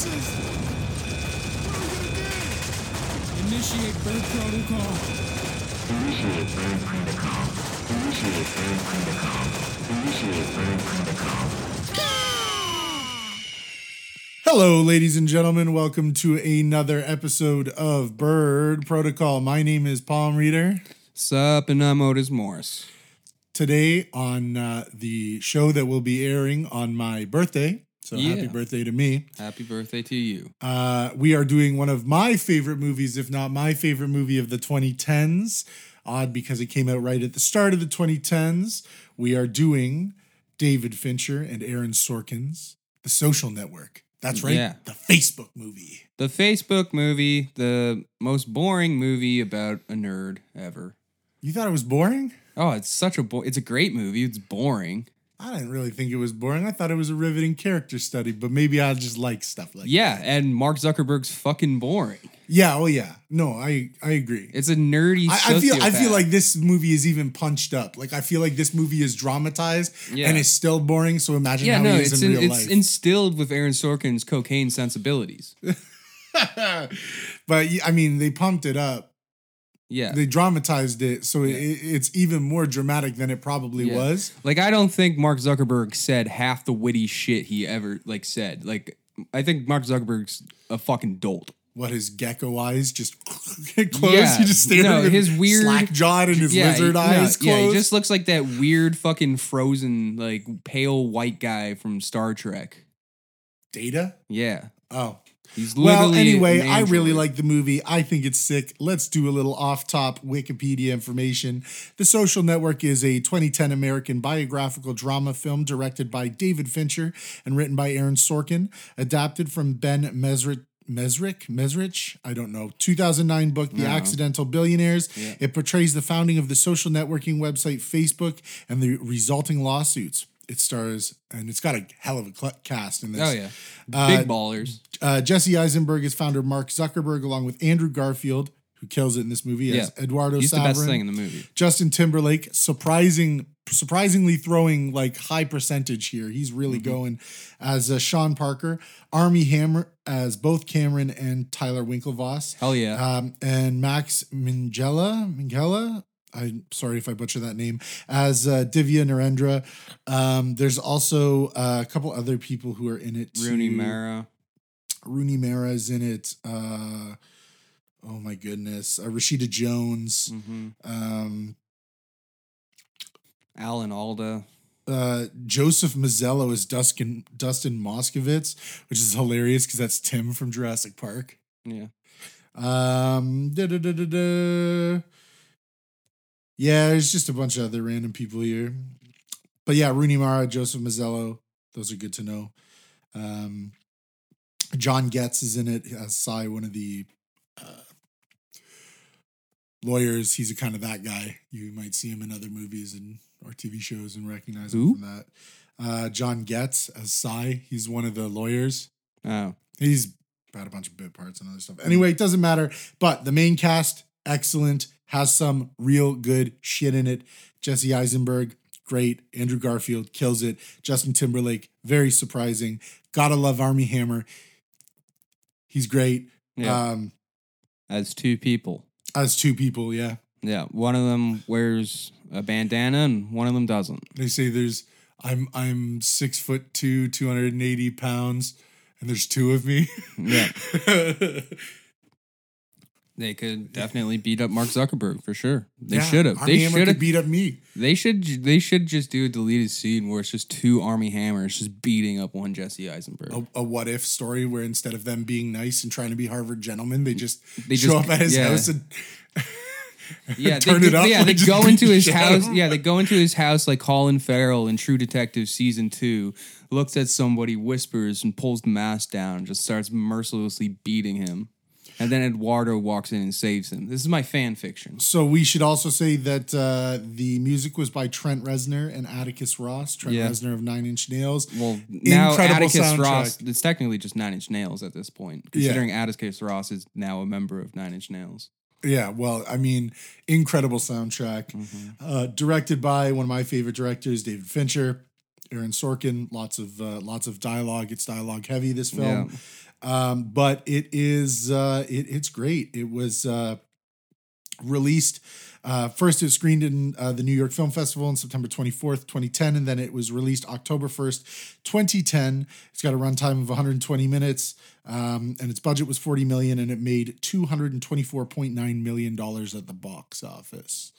senses. What are we gonna do? Initiate bird protocol. Initiate bird protocol. Initiate bird protocol. Initiate bird protocol. Hello, ladies and gentlemen. Welcome to another episode of Bird Protocol. My name is Palm Reader. Sup, and I'm Otis Morris. Today, on uh, the show that will be airing on my birthday, so happy birthday to me, Happy birthday to you. uh, we are doing one of my favorite movies, if not my favorite movie of the 2010s. Odd because it came out right at the start of the 2010s. We are doing David Fincher and Aaron Sorkin's The Social Network. That's right, Yeah. the Facebook movie. The Facebook movie, the most boring movie about a nerd ever. You thought it was boring? Oh, it's such a bo- it's a great movie. It's boring. I didn't really think it was boring. I thought it was a riveting character study, but maybe I just like stuff like Yeah, and Mark Zuckerberg's fucking boring. Yeah, oh yeah. No, I I agree. It's a nerdy. I, I feel I feel like this movie is even punched up. Like I feel like this movie is dramatized Yeah. and is still boring. So imagine yeah, how no, he is it's in in, real it's life. instilled with Aaron Sorkin's cocaine sensibilities. but I mean, they pumped it up. Yeah, They dramatized it, so it, it's even more dramatic than it probably Yeah. was. Like I don't think Mark Zuckerberg said half the witty shit he ever like said. Like I think Mark Zuckerberg's a fucking dolt. What his gecko eyes just closed? Yeah. He just stared No, his weird- slack jawed and his lizard no, eyes closed. Yeah, he just looks like that weird fucking frozen like pale white guy from Star Trek. Data. Yeah. Oh, He's Well, anyway, an I really like the movie. I think it's sick. Let's do a little off top Wikipedia information. The Social Network is a 2010 American biographical drama film directed by David Fincher and written by Aaron Sorkin, adapted from Ben Mezrich. Mezrich, Mezrich, I don't know. 2009 book, The No. Accidental Billionaires. Yeah. It portrays the founding of the social networking website Facebook and the resulting lawsuits. It stars, and it's got a hell of a cast in this. Oh yeah. Uh, Big ballers. Uh, Jesse Eisenberg is founder Mark Zuckerberg, along with Andrew Garfield, who kills it in this movie as Yeah. Eduardo He's the best thing in the movie. Justin Timberlake, surprising, surprisingly throwing like high percentage here. He's really Mm-hmm. going as uh, Sean Parker, Armie Hammer as both Cameron and Tyler Winklevoss, Hell yeah. um, and Max Minghella. Minghella. I'm sorry if I butcher that name. As uh, Divya Narendra, um, there's also uh, a couple other people who are in it. Rooney. Mara. Rooney Mara is in it. Uh, oh my goodness, uh, Rashida Jones. hmm Um, Alan Alda. uh, Joseph Mazzello is Dustin Dustin Moskovitz, which is hilarious because that's Tim from Jurassic Park. Yeah. Um, da-da-da-da-da. Yeah, there's just a bunch of other random people here, but yeah, Rooney Mara, Joseph Mazzello, those are good to know. Um, John Getz is in it as Cy, one of the uh, lawyers. He's a kind of that guy. You might see him in other movies and or TV shows and recognize Who? him from that. Uh, John Getz as Cy. He's one of the lawyers. Oh. He's had a bunch of bit parts and other stuff. Anyway, it doesn't matter. But the main cast, excellent, has some real good shit in it. Jesse Eisenberg, great. Andrew Garfield kills it. Justin Timberlake, very surprising. Gotta love Armie Hammer. He's great. Yeah. Um, As two people. as two people, yeah. Yeah. One of them wears a bandana and one of them doesn't. They say there's I'm I'm six foot two, two hundred and eighty pounds, and there's two of me. Yeah. They could definitely beat up Mark Zuckerberg for sure. They Yeah, should have. They should have. beat up me. They should. They should just do a deleted scene where it's just two Armie Hammers just beating up one Jesse Eisenberg. a, a what if story where instead of them being nice and trying to be Harvard gentlemen, they just They show just- up at his yeah. house and yeah, turn they, it up. Yeah, they go into his shit out of house. Yeah, they go into his house like Colin Farrell in True Detective season two. Looks at somebody, whispers, and pulls the mask down. and Just starts mercilessly beating him. And then Eduardo walks in and saves him. This is my fan fiction. So we should also say that uh, the music was by Trent Reznor and Atticus Ross. Trent Yeah. Reznor of Nine Inch Nails. Well, now Incredible Atticus soundtrack. Ross, it's technically just Nine Inch Nails at this point, considering Atticus Ross is now a member of Nine Inch Nails. Yeah, well, I mean, incredible soundtrack. Mm-hmm. Uh, directed by one of my favorite directors, David Fincher, Aaron Sorkin. Lots of uh, lots of dialogue. It's dialogue heavy. This film. Um, but it is uh, it, it's great. It was uh, released. Uh, first, it screened in uh, the New York Film Festival on September 24th, 2010, and then it was released October 1st, 2010. It's got a runtime of 120 minutes, um, and its budget was 40 million, and it made 224.9 million dollars at the box office.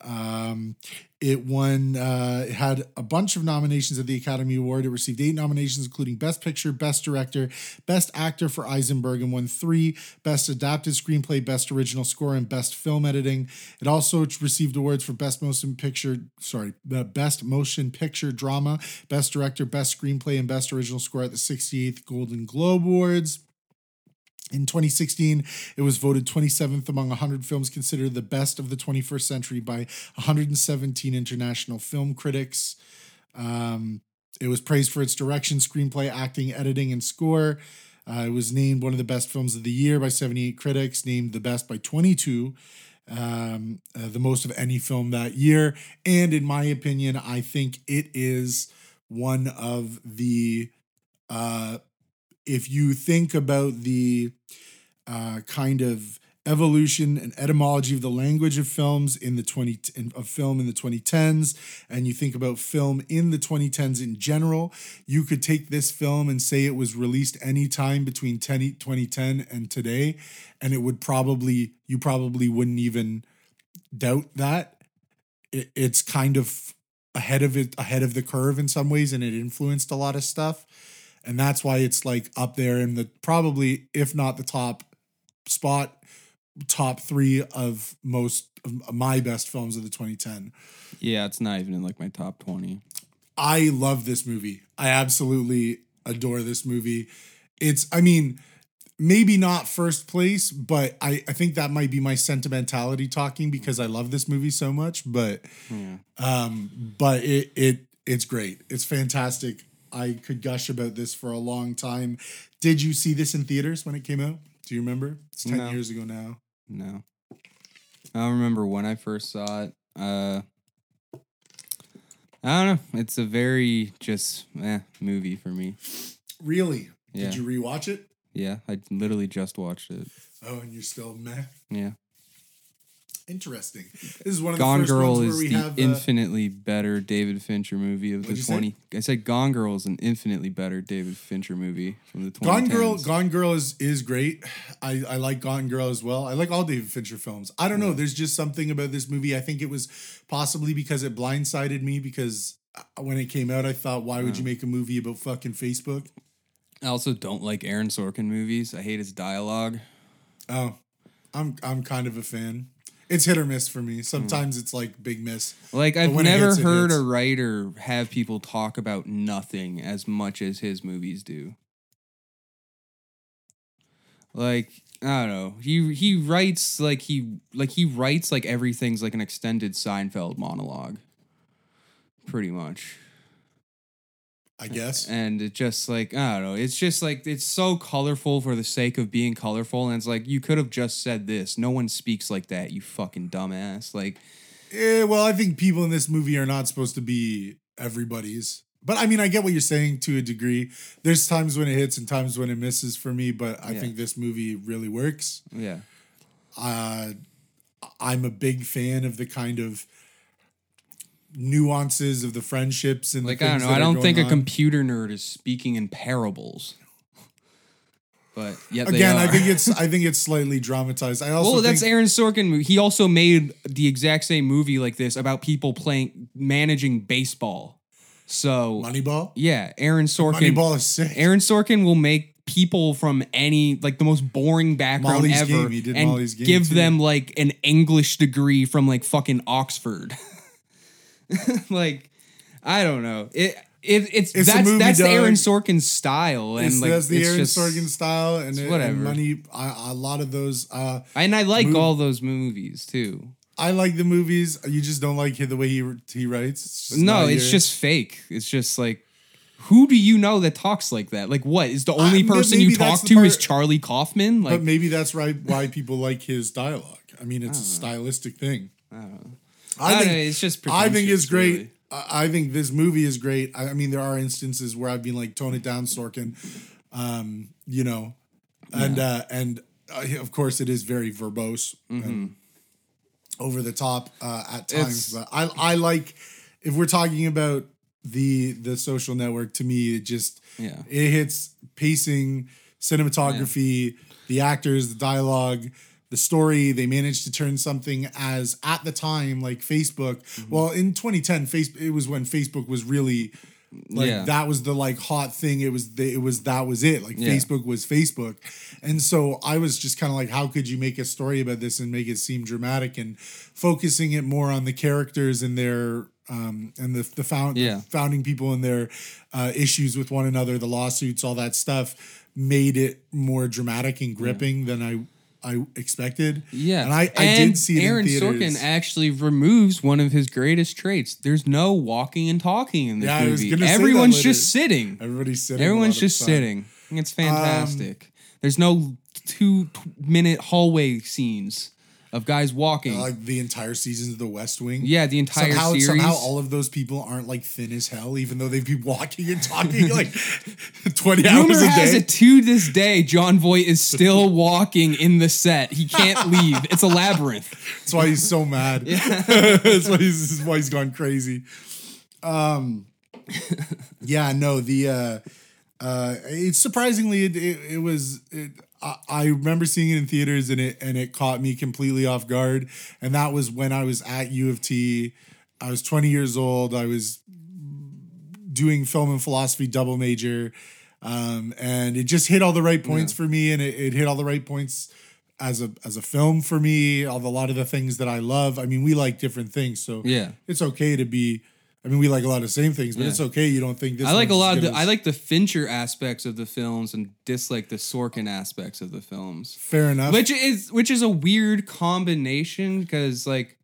Um, it won, uh, it had a bunch of nominations at the Academy Award. It received eight nominations, including Best Picture, Best Director, Best Actor for Eisenberg, and won three Best Adapted Screenplay, Best Original Score, and Best Film Editing. It also received awards for Best Motion Picture, sorry, the Best Motion Picture Drama, Best Director, Best Screenplay, and Best Original Score at the 68th Golden Globe Awards. In 2016, it was voted 27th among 100 films considered the best of the 21st century by 117 international film critics. Um, it was praised for its direction, screenplay, acting, editing, and score. Uh, it was named one of the best films of the year by 78 critics, named the best by 22, um, uh, the most of any film that year. And in my opinion, I think it is one of the uh, if you think about the uh, kind of evolution and etymology of the language of films in the 20 in, of film in the 2010s and you think about film in the 2010s in general you could take this film and say it was released anytime between 10, 2010 and today and it would probably you probably wouldn't even doubt that. It, it's kind of ahead of it ahead of the curve in some ways and it influenced a lot of stuff and that's why it's like up there in the probably if not the top spot top three of most of my best films of the 2010 Yeah, it's not even in like my top 20. i love this movie. I absolutely adore this movie. It's i mean maybe not first place but i i think that might be my sentimentality talking because i love this movie so much but Yeah. um but it it it's great. It's fantastic i could gush about this for a long time did you see this in theaters when it came out do you remember it's 10 No. years ago now No. I don't remember when I first saw it. Uh I don't know. It's a very just eh, movie for me. really Yeah. did you rewatch it Yeah, I literally just watched it. oh and you're still meh Yeah. Interesting this is one of Gone the first Girl ones where is we the have uh, infinitely better David Fincher movie of What'd the you say? 20 I said Gone Girl is an infinitely better David Fincher movie from the 2010s. Gone Girl, Gone Girl is is great. I, I like Gone Girl as well. I like all David Fincher films. I don't know. There's just something about this movie. I think it was possibly because it blindsided me because uh, when it came out, I thought, why would you make a movie about fucking Facebook? I also don't like Aaron Sorkin movies. I hate his dialogue. Oh, I'm I'm kind of a fan. It's hit or miss for me. Hmm. Sometimes it's like big miss. Like I've never hits, heard a writer have people talk about nothing as much as his movies do. Like I don't know. He he writes like he like he writes like everything's like an extended Seinfeld monologue. Pretty much. I guess. And it just like I don't know. It's just like it's so colorful for the sake of being colorful, and it's like you could have just said this. No one speaks like that. You fucking dumbass. Like Eh, well, I think people in this movie are not supposed to be everybody's. But I mean, I get what you're saying to a degree. There's times when it hits and times when it misses for me, but I Yeah. think this movie really works. yeah, Uh, I'm a big fan of the kind of nuances of the friendships and the like I don't know. I don't think a computer nerd is speaking in parables. But they Again, I think it's I think it's slightly dramatized. I also well, that's Aaron Sorkin. He also made the exact same movie like this about people playing managing baseball. So Moneyball. yeah, Aaron Sorkin. Moneyball is sick. Aaron Sorkin will make people from any like the most boring background Molly's ever Game. He did and give too. them like an English degree from like fucking Oxford. like I don't know. It it it's, It's that's that's dog. Aaron Sorkin style and It's, like that's the it's Aaron just, Sorkin style, and, and whatever. money. I, a lot of those. Uh, And I like Mov- all those movies too. I like the movies. You just don't like the way he he writes. It's No, it's your- just fake. It's just like who do you know that talks like that? Like what? Is the only ma- person you talk to is Charlie Kaufman? Like but maybe that's right why people like his dialogue. I mean, it's a stylistic thing. I don't know. I I think know, it's just I think it's great. really. I think this movie is great. I, I mean, there are instances where I've been like, tone it down, Sorkin. um, you know, and uh, and uh, of course it is very verbose and over the top uh, at times. It's- but I I like if we're talking about the the social network. To me, it just Yeah. it hits pacing, cinematography, the actors, the dialogue. The story they managed to turn something as at the time like Facebook. Mm-hmm. Well, in 2010, Facebook it was when Facebook was really like Yeah. that was the like hot thing. It was the, it was that was it. Like Yeah. Facebook was Facebook, and so I was just kind of like, how could you make a story about this and make it seem dramatic and focusing it more on the characters and their um and the the found Yeah. founding people and their uh, issues with one another, the lawsuits, all that stuff, made it more dramatic and gripping than I I expected. Yeah, and I I And did see it Aaron in. Sorkin actually removes one of his greatest traits. There's no walking and talking in this Yeah, movie. gonna say that Everyone's just sitting. Everybody's sitting. Everyone's just sitting. It's um, fantastic. There's no two t- minute hallway scenes of guys walking. like the entire seasons of The West Wing. yeah, the entire somehow, series. somehow all of those people aren't like thin as hell, even though they've been walking and talking like 20 hours Rumor a has day. it to this day, Jon Voight is still walking in the set. He can't leave. It's a labyrinth. That's why he's so mad. That's why he's, why he's gone crazy. Um, yeah, no, the uh, uh, it's surprisingly it, it, it was. It, I, I remember seeing it in theaters and it and it caught me completely off guard. And that was when I was at U of T. I was 20 years old. I was doing film and philosophy double major. Um, and it just hit all the right points for me and it, it hit all the right points as a as a film for me, all the, a lot of the things that I love. I mean, we like different things, so Yeah. it's okay to be I mean, we like a lot of the same things, but Yeah. it's okay you don't think this I like a lot of the I like the Fincher aspects of the films and dislike the Sorkin aspects of the films. fair enough. Which is which is a weird combination because like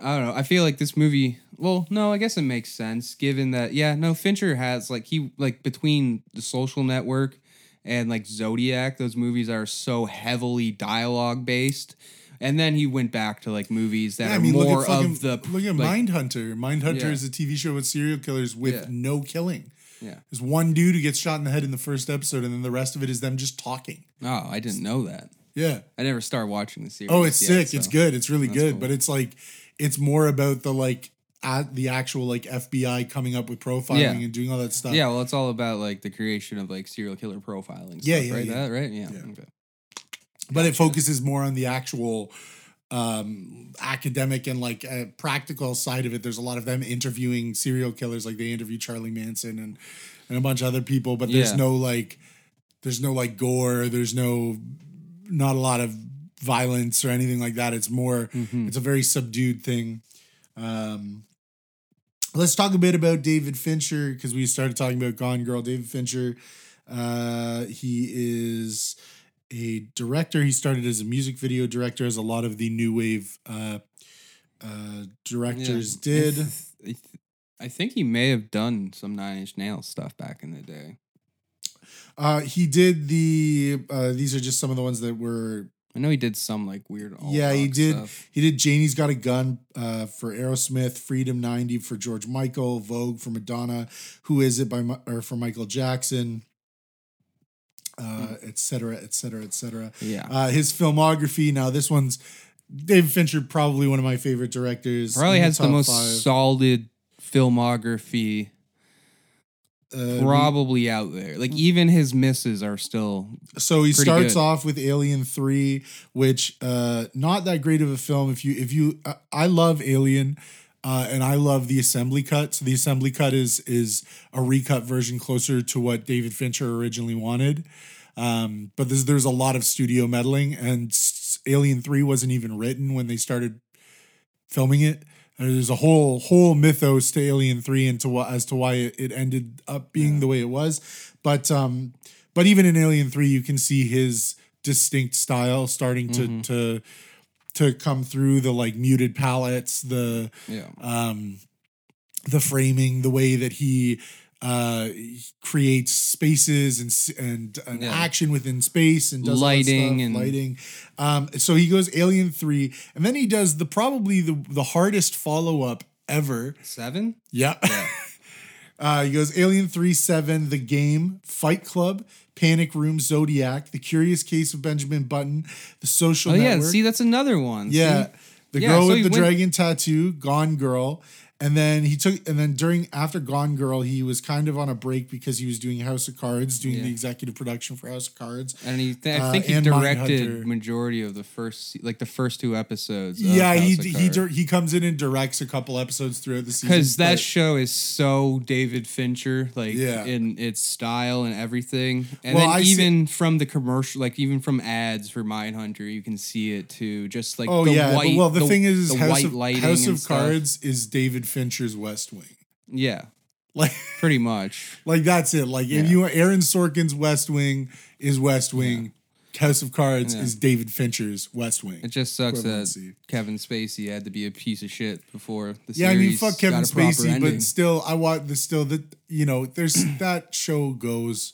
I don't know. I feel like this movie. Well, no, I guess it makes sense given that yeah, no, Fincher has like he like between the Social Network and like Zodiac, those movies are so heavily dialogue based. And then he went back to like movies that Yeah, I are mean, more look at fucking, of the look at like, Mindhunter. Mindhunter Yeah. is a TV show with serial killers with Yeah. no killing. Yeah. There's one dude who gets shot in the head in the first episode, and then the rest of it is them just talking. Oh, I didn't know that. Yeah. I never started watching the series. Oh, it's yet, sick. It's good. It's really That's good. cool. But it's like it's more about the like at the actual like FBI coming up with profiling Yeah. and doing all that stuff. Yeah, well, it's all about like the creation of like serial killer profiling. Yeah, stuff, yeah, right. yeah. That right? Yeah. Yeah. Okay. But it focuses more on the actual um academic and like uh, practical side of it. There's a lot of them interviewing serial killers like they interview charlie manson and and a bunch of other people but there's Yeah. no like there's no like gore there's no not a lot of violence or anything like that. It's more Mhm. it's a very subdued thing. Um let's talk a bit about david fincher because we started talking about gone girl. David fincher uh he is a director he started as a music video director as a lot of the new wave uh uh directors Yeah. did I, th- I think he may have done some Nine Inch Nails stuff back in the day. uh he did the uh these are just some of the ones that were I know he did some like weird. yeah he did Stuff. he did janie's got a gun uh for aerosmith freedom 90 for george michael vogue for madonna who is it by or for michael jackson uh etc., cetera et cetera et cetera Yeah. uh his filmography now this one's david fincher probably one of my favorite directors Probably has the top most five. solid filmography Uh, probably out there. Like even his misses are still So he starts good. off with Alien Three, which uh, not that great of a film. If you if you, uh, I love Alien, uh, and I love the assembly cut. So the assembly cut is is a recut version closer to what David Fincher originally wanted. Um, but there's there's a lot of studio meddling, and Alien Three wasn't even written when they started filming it. There's a whole whole mythos to Alien Three and to what as to why it, it ended up being the way it was. But um, but even in Alien Three, you can see his distinct style starting to Mhm. to to come through the like muted palettes, the yeah. um, the framing, the way that he uh creates spaces and and, and Yeah. action within space and does Lighting and- lighting um so he goes alien 3 and then he does the probably the the hardest follow-up ever Seven. yeah Uh, he goes Alien 3 7, The Game, Fight Club, Panic Room, Zodiac, The Curious Case of Benjamin Button, The Social Oh yeah, see that's another one. Yeah. See? The Yeah, girl so with the went- dragon tattoo, Gone Girl. And then he took, and then during after Gone Girl, he was kind of on a break because he was doing House of Cards, doing Yeah. the executive production for House of Cards. And he, th- I Uh, think he directed majority of the first, like the first two episodes. of yeah, he he dir- he comes in and directs a couple episodes throughout the season. because that show is so David Fincher, like Yeah. in its style and everything. And Well, then I see- even from the commercial, like even from ads for Mindhunter, you can see it too. Just like Oh the yeah, white. well the, thing is, the House white of House of. Cards is David Fincher's West Wing. Yeah, Like pretty much. like that's it. Like if Yeah. you Aaron Sorkin's West Wing is West Wing. House of Cards Yeah. is David Fincher's West Wing. It just sucks that Kevin Spacey had to be a piece of shit before the Yeah, I mean, fuck Kevin got a proper Spacey, but still, I want the still that you know, there's that show goes.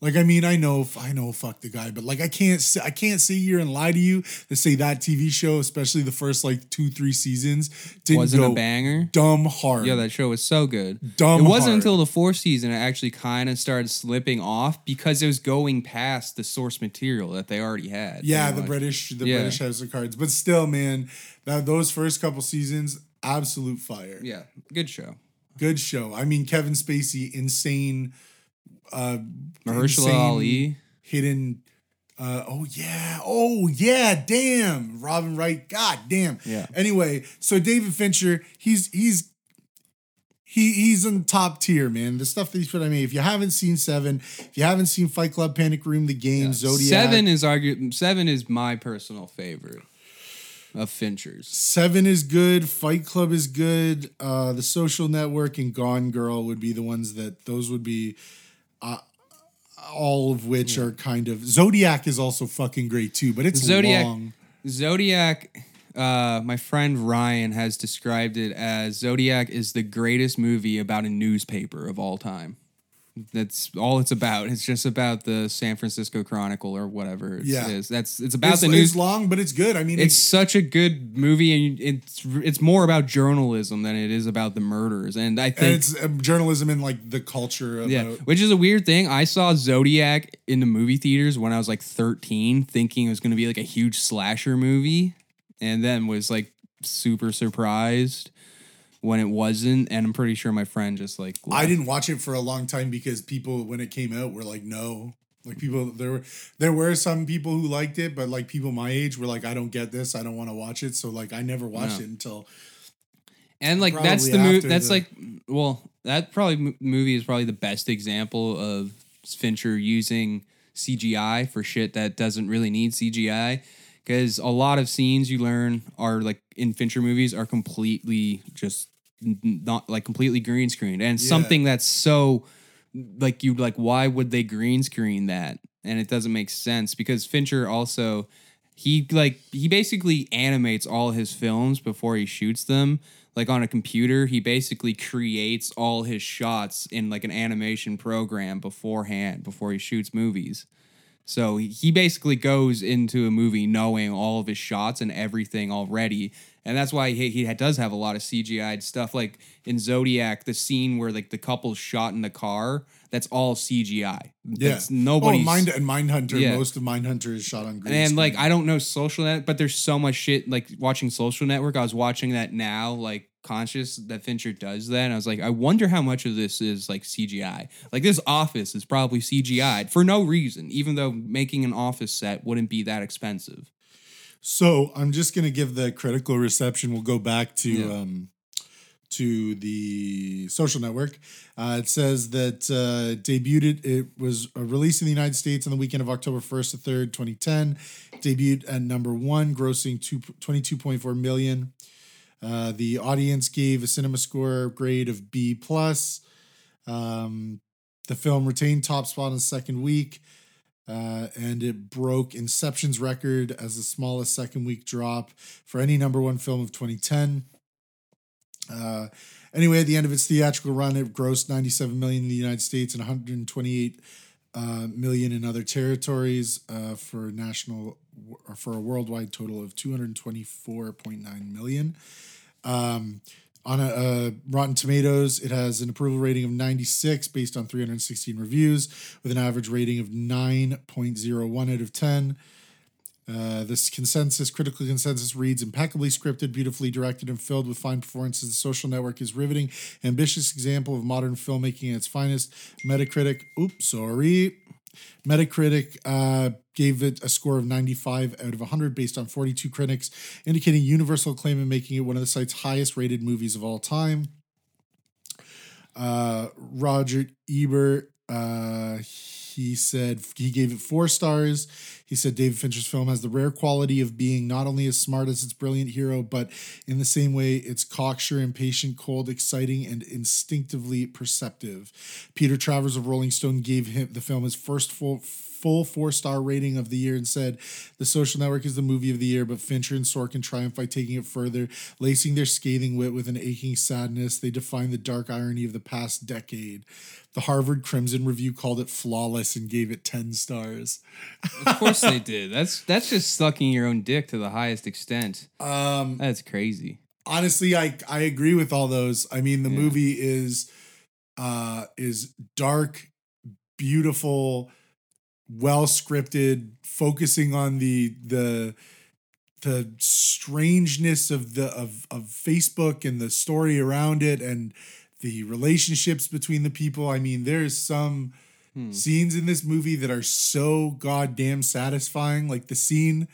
Like, I mean, I know, I know, fuck the guy, but like, I can't, sit- I can't sit here and lie to you to say that TV show, especially the first like two, three seasons, didn't wasn't go a banger. dumb hard. Yeah, that show was so good. Dumb it wasn't hard. until the fourth season it actually kind of started slipping off because it was going past the source material that they already had. yeah, the much. British, the Yeah. British House of Cards, but still, man, that those first couple seasons, absolute fire. Yeah, good show. Good show. I mean, Kevin Spacey, insane. Uh, Mahershala Ali. hidden. Uh, oh yeah, oh yeah, damn, Robin Wright, god damn. Yeah. Anyway, so David Fincher, he's he's he he's in top tier, man. The stuff that he's put. I mean, if you haven't seen Seven, if you haven't seen Fight Club, Panic Room, The Game, Zodiac, Seven is argu- Seven is my personal favorite of Fincher's. Seven is good. Fight Club is good. Uh, the Social Network and Gone Girl would be the ones that those would be. Uh, all of which are kind of Zodiac is also fucking great too, but it's Zodiac- long. Zodiac. Uh, my friend Ryan has described it as Zodiac is the greatest movie about a newspaper of all time. That's all it's about. It's just about the San Francisco Chronicle or whatever it Yeah. is. That's it's about It's, the news. it's long, but it's good. I mean, it's such a good movie, and it's it's more about journalism than it is about the murders. And I and think it's um, journalism and like the culture. About, yeah, which is a weird thing. I saw Zodiac in the movie theaters when I was like 13, thinking it was going to be like a huge slasher movie, and then was like super surprised when it wasn't. And I'm pretty sure my friend just like I didn't watch it for a long time because people, when it came out, were like, no. Like people, there were there were some people who liked it, but like people my age were like, I don't get this, I don't want to watch it. So like, I never watched No. it until And like that's the movie. That's the- like well, that probably m- movie is probably the best example of Fincher using CGI for shit that doesn't really need CGI. Because a lot of scenes you learn are like in Fincher movies are completely just not like completely green screened, and Yeah. something that's so like you like why would they green screen that? And it doesn't make sense because Fincher also he like he basically animates all his films before he shoots them like on a computer he basically creates all his shots in like an animation program beforehand before he shoots movies so he- he basically goes into a movie knowing all of his shots and everything already and that's why he, he does have a lot of cgi'd stuff like in zodiac the scene where like the couple's shot in the car that's all cgi yeah, that's nobody's Oh, Mind and Mindhunter. Yeah. Most of Mindhunter is shot on green. and like. I don't know social net, but there's so much shit like watching social network. I was watching that now, like conscious that Fincher does that. And I was like, I wonder how much of this is like CGI. Like this office is probably CGI'd for no reason, even though making an office set wouldn't be that expensive. So I'm just gonna give the critical reception. We'll go back to Yeah. um, to the social network. Uh, it says that uh, debuted. It was released in the United States on the weekend of October 1st to 3rd, 2010. Debuted at number one, grossing two, 22.4 million. Uh, the audience gave a cinema score grade of B plus. Um, the film retained top spot in the second week. Uh, and it broke Inception's record as the smallest second week drop for any number one film of 2010. Uh, anyway, at the end of its theatrical run, it grossed 97 million in the United States and 128 uh, million in other territories uh, for national or for a worldwide total of 224.9 million. Um, On a, uh, Rotten Tomatoes, it has an approval rating of 96 based on 316 reviews, with an average rating of 9.01 out of 10. Uh, this consensus, critical consensus reads impeccably scripted, beautifully directed, and filled with fine performances. The Social Network is riveting, ambitious example of modern filmmaking at its finest. Metacritic, oops, sorry. Metacritic uh, gave it a score of 95 out of 100 based on 42 critics, indicating universal acclaim and making it one of the site's highest rated movies of all time. Uh, Roger Ebert, uh, he said he gave it four stars. He said David Fincher's film has the rare quality of being not only as smart as its brilliant hero, but in the same way, it's cocksure, impatient, cold, exciting, and instinctively perceptive. Peter Travers of Rolling Stone gave him the film his first full full four star rating of the year and said the social network is the movie of the year but fincher and sorkin triumph by taking it further lacing their scathing wit with an aching sadness they define the dark irony of the past decade the harvard crimson review called it flawless and gave it 10 stars Of course they did. That's that's just sucking your own dick to the highest extent. um That's crazy. honestly i i agree with all those i mean the Yeah. movie is uh is dark beautiful well scripted focusing on the the the strangeness of the of of facebook and the story around it and the relationships between the people i mean there's some Hmm. scenes in this movie that are so goddamn satisfying like the scene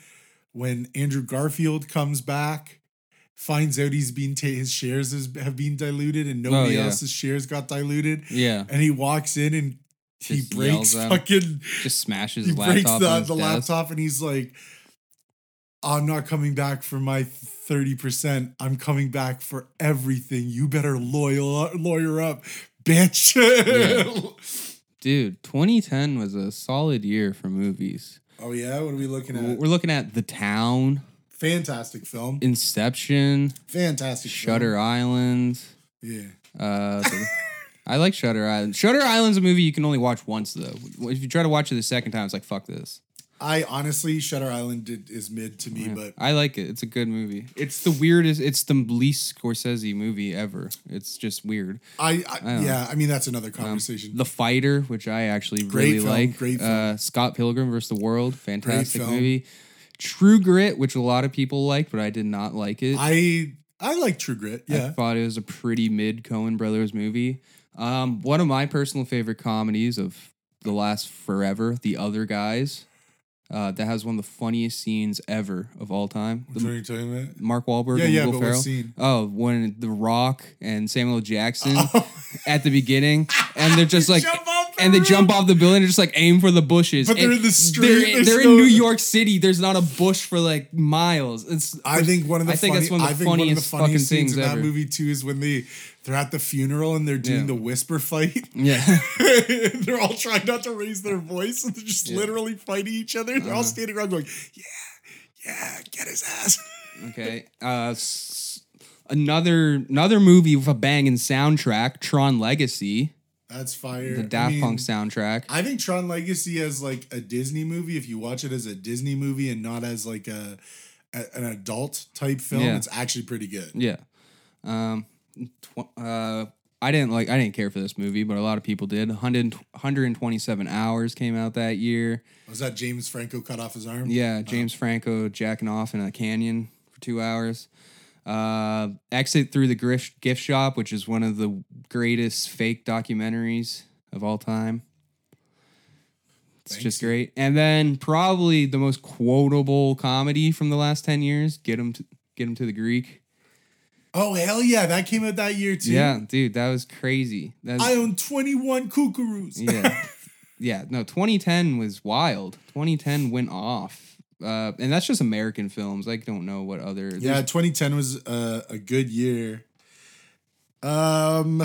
when andrew garfield comes back finds out he's been ta- his shares has, have been diluted and nobody Oh, yeah. else's shares got diluted Yeah. and he walks in and he breaks yells at him. fucking Just smashes he his breaks laptop. the, the laptop and he's like i'm not coming back for my 30% i'm coming back for everything you better loyal lawyer up bitch yeah. Dude, 2010 was a solid year for movies. oh yeah what are we looking at We're looking at The Town, fantastic film Inception, fantastic film. Shutter Island. yeah Uh, the- I like Shutter Island. Shutter Island's a movie you can only watch once though. If you try to watch it the second time, it's like fuck this. i honestly shutter island did, is mid to me but I like it. It's a good movie. It's the weirdest. It's the least Scorsese movie ever. It's just weird. i, I, don't yeah i mean that's another Um, conversation the Fighter, which I actually Great really film, like. great Uh, Scott Pilgrim versus the World, fantastic movie. True Grit, which a lot of people like, but I did not like it. i i like true grit Yeah, I yeah thought it was a pretty mid Coen Brothers movie. Um, one of my personal favorite comedies of the last forever, The Other Guys. Uh, that has one of the funniest scenes ever of all time. Which The- are you talking about Mark Wahlberg Yeah, and yeah, Will but what Ferrell. scene? Oh, when The Rock and Samuel Jackson Oh. at the beginning, and they're just like, Jump off the and they jump off the building and just like aim for the bushes. But they're And in the street, They're, they're no- in New York City. There's not a bush for like miles. It's I think one of the I think funny, that's one of the I think one of the funniest fucking funniest scenes things in that ever. movie too is when they they're at the funeral and they're doing Yeah. the whisper fight. yeah. they're all trying not to raise their voice and they're just Yeah. Uh-huh. literally fighting each other. They're all standing around going, "Yeah, yeah, get his ass." Okay. Uh, s- another another movie with a banging soundtrack, Tron Legacy, That's fire. the I Daft mean, Punk soundtrack. I think Tron Legacy as like a Disney movie. If you watch it as a Disney movie and not as like a, a- an adult type film, Yeah. it's actually pretty good. Yeah. Um. Tw- uh. I didn't like. I didn't care for this movie, but a lot of people did. 100, 127 hours came out that year. Was that James Franco cut off his arm? Yeah, James Franco jacking off in a canyon for two hours. Uh, Exit through the gift gift shop, which is one of the greatest fake documentaries of all time. It's Thanks. just great. And then probably the most quotable comedy from the last ten years. Get him to get him to the Greek. Oh hell yeah, that came out that year too. Yeah, dude, that was crazy. That's, I own twenty one kookaroos. yeah, yeah. No, 2010 was wild. 2010 went off. Uh, and that's just American films. I don't know what other. Yeah, there's 2010 was a, a good year. Um,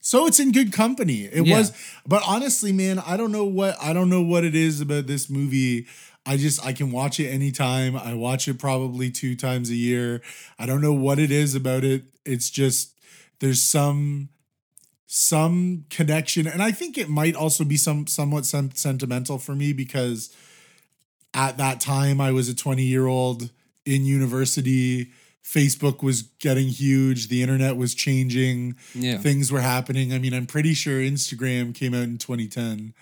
so it's in good company. It Yeah. was, but honestly, man, I don't know what I don't know what it is about this movie. I just I can watch it anytime. I watch it probably two times a year. I don't know what it is about it. It's just there's some some connection, and I think it might also be some somewhat sen- sentimental for me because at that time I was a 20 year old in university Facebook was getting huge, the internet was changing, Yeah. things were happening. I mean, I'm pretty sure Instagram came out in 2010.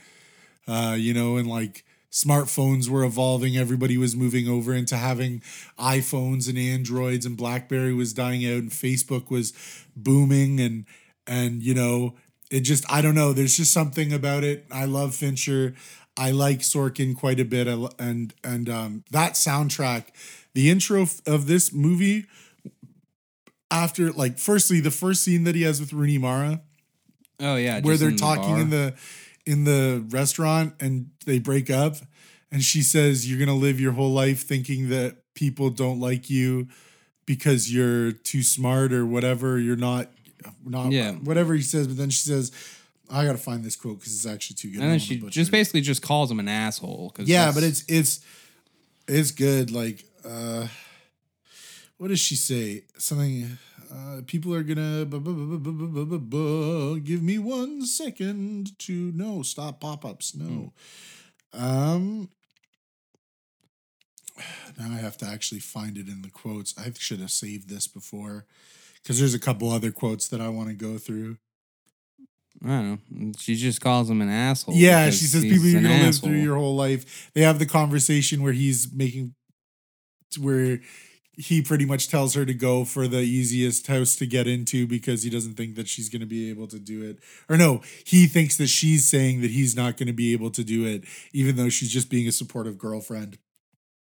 Uh, you know, and like smartphones were evolving, everybody was moving over into having iPhones and Androids and BlackBerry was dying out and Facebook was booming and and you know, it just I don't know, there's just something about it. I love Fincher. I like Sorkin quite a bit. And and um that soundtrack, the intro of this movie after like firstly the first scene that he has with Rooney Mara Oh yeah. where they're in talking bar. in the in the restaurant and they break up and she says you're going to live your whole life thinking that people don't like you because you're too smart or whatever you're not not Yeah. whatever he says but then she says I gotta find this quote because it's actually too good. And then she just basically just calls him an asshole. Cause yeah, but it's it's it's good. Like, uh, what does she say? Something. Uh, people are gonna bu- bu- bu- give me one second to no stop pop ups. No, mm. um, now I have to actually find it in the quotes. I should have saved this before because there's a couple other quotes that I want to go through. I don't know. She just calls him an asshole. yeah she says people you're gonna live through your whole life they have the conversation where he's making where he pretty much tells her to go for the easiest house to get into because he doesn't think that she's going to be able to do it or no he thinks that she's saying that he's not going to be able to do it even though she's just being a supportive girlfriend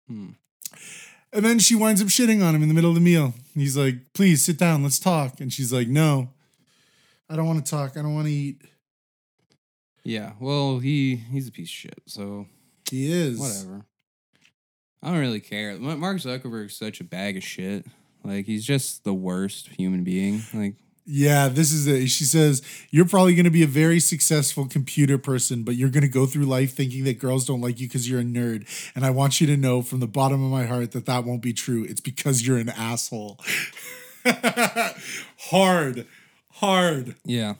Hmm. and then she winds up shitting on him in the middle of the meal he's like please sit down let's talk and she's like no i don't want to talk i don't want to eat Yeah. Well, he he's a piece of shit. So he is whatever. I don't really care. Ma- Mark Zuckerberg's such a bag of shit. Like he's just the worst human being. Like Yeah, this is it. She says, You're probably going to be a very successful computer person, but you're going to go through life thinking that girls don't like you because you're a nerd. And I want you to know from the bottom of my heart that that won't be true. It's because you're an asshole. hard, hard. yeah.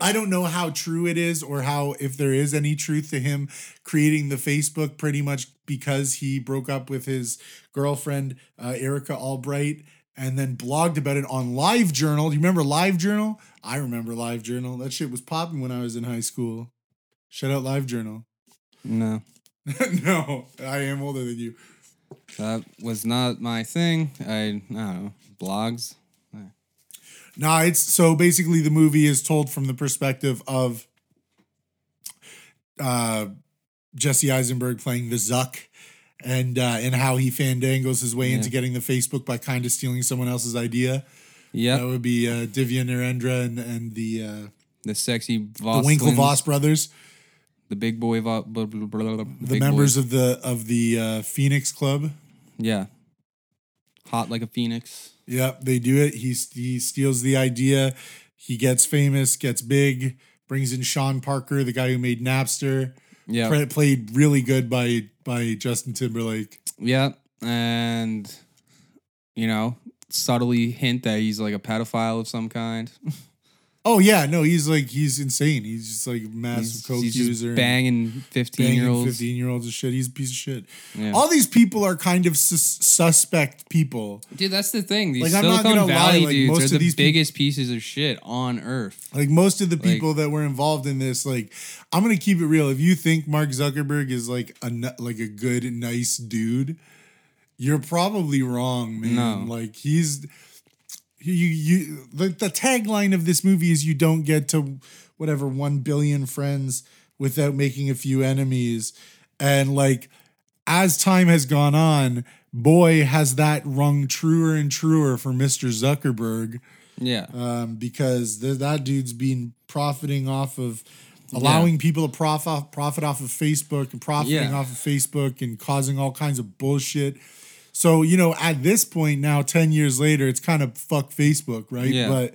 I don't know how true it is or how, if there is any truth to him creating the Facebook pretty much because he broke up with his girlfriend, uh, Erica Albright, and then blogged about it on Live Journal. Do you remember Live Journal? I remember Live Journal. That shit was popping when I was in high school. Shout out Live Journal. No. no, I am older than you. That was not my thing. I, I don't know. Blogs. No, it's so basically the movie is told from the perspective of uh, Jesse Eisenberg playing the Zuck and uh, and how he fandangles his way into getting the Facebook by kind of stealing someone else's idea. Yeah, That would be uh, Divya Narendra and and the uh, the sexy Voss the Voss Winklevoss brothers, The big boy. Blah, blah, blah, blah, the members boys. of the of the uh, Phoenix Club. Yeah. Hot like a phoenix. Yep, they do it. He he steals the idea. He gets famous, gets big, brings in Sean Parker, the guy who made Napster. Yeah. Pre- played really good by by Justin Timberlake. Yeah, and you know, subtly hint that he's like a pedophile of some kind. Oh yeah, no, he's like he's insane. He's just like massive he's, coke he's user, banging fifteen year olds. fifteen year olds and shit. He's a piece of shit. Yeah. All these people are kind of sus- suspect people. Dude, that's the thing. These Like, I'm not gonna lie, like, dudes most are of the these biggest pieces of shit on earth. Like most of the Like- people that were involved in this, like I'm gonna keep it real. If you think Mark Zuckerberg is like a like a good, nice dude, you're probably wrong, man. No. Like he's you you the, the tagline of this movie is you don't get to whatever one billion friends without making a few enemies, and like as time has gone on, boy has that rung truer and truer for Mr. Zuckerberg Yeah. um, because th- that dude's been profiting off of allowing people to prof- profit off of Facebook and profiting Yeah. off of Facebook and causing all kinds of bullshit. So, you know, at this point now, 10 years later, it's kind of fuck Facebook, right? Yeah. But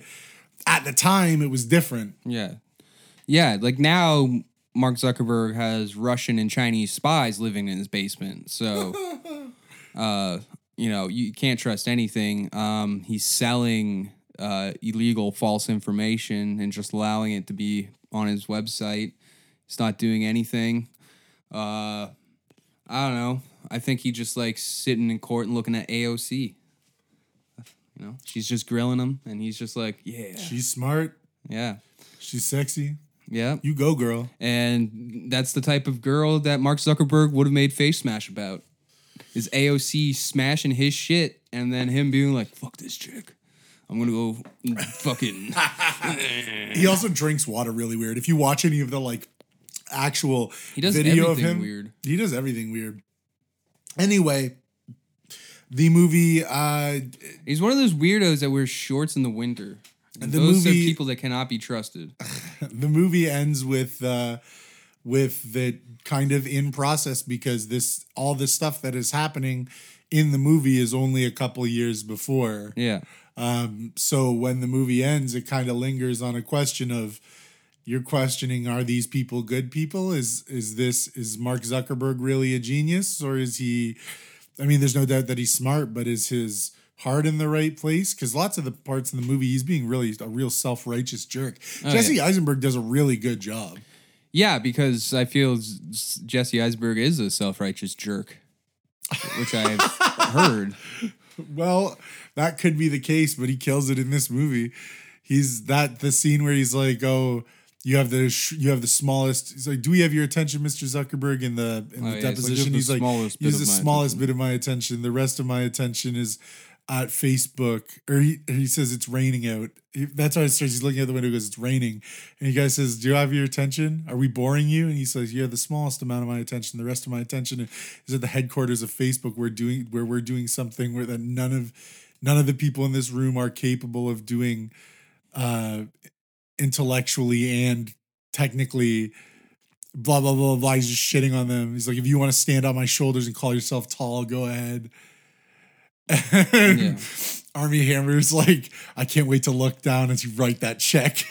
at the time, it was different. Yeah. Yeah. Like now, Mark Zuckerberg has Russian and Chinese spies living in his basement. So, uh, you know, you can't trust anything. Um, he's selling uh, illegal false information and just allowing it to be on his website. He's not doing anything. Uh, I don't know. I think he just likes sitting in court and looking at AOC. You know, she's just grilling him, and he's just like, yeah, She's smart. yeah, She's sexy. yeah. You go, girl. And that's the type of girl that Mark Zuckerberg would have made Facemash about. Is AOC smashing his shit and then him being like, fuck this chick. I'm gonna go fucking He also drinks water really weird. If you watch any of the like actual He does video of him, weird. He does everything weird. Anyway, the movie uh He's one of those weirdos that wears shorts in the winter. And The those movie- are people that cannot be trusted. the movie ends with uh with the kind of in process because this all this stuff that is happening in the movie is only a couple years before. Yeah. Um, so when the movie ends, it kind of lingers on a question of you're questioning are these people good people? Is is this is Mark Zuckerberg really a genius or is he I mean there's no doubt that he's smart, but is his heart in the right place? Because lots of the parts in the movie he's being really a real self-righteous jerk. Oh, Jesse Eisenberg does a really good job. Yeah, because I feel Jesse eisenberg is a self righteous jerk, which I've heard. Well, that could be the case, but he kills it in this movie. He's that the scene where he's like, "Oh, you have the sh- you have the smallest." He's like, "Do we have your attention, Mr. Zuckerberg?" In the in Oh, the yeah, like, deposition, "You the he's like, smallest bit "Use the smallest attention." bit of my attention. The rest of my attention is at Facebook." Or he, he says it's raining out. He- that's how it starts. He's looking out the window. Goes, "It's raining," and he guy says, "Do you have your attention? Are we boring you?" And he says, "You have the smallest amount of my attention. The rest of my attention is at the headquarters of Facebook. We're doing where we're doing something where that none of none of the people in this room are capable of doing uh intellectually and technically blah blah blah blah he's just shitting on them. He's like if you want to stand on my shoulders and call yourself tall go ahead. And Yeah. Armie Hammer's like i can't wait to look down as you write that check.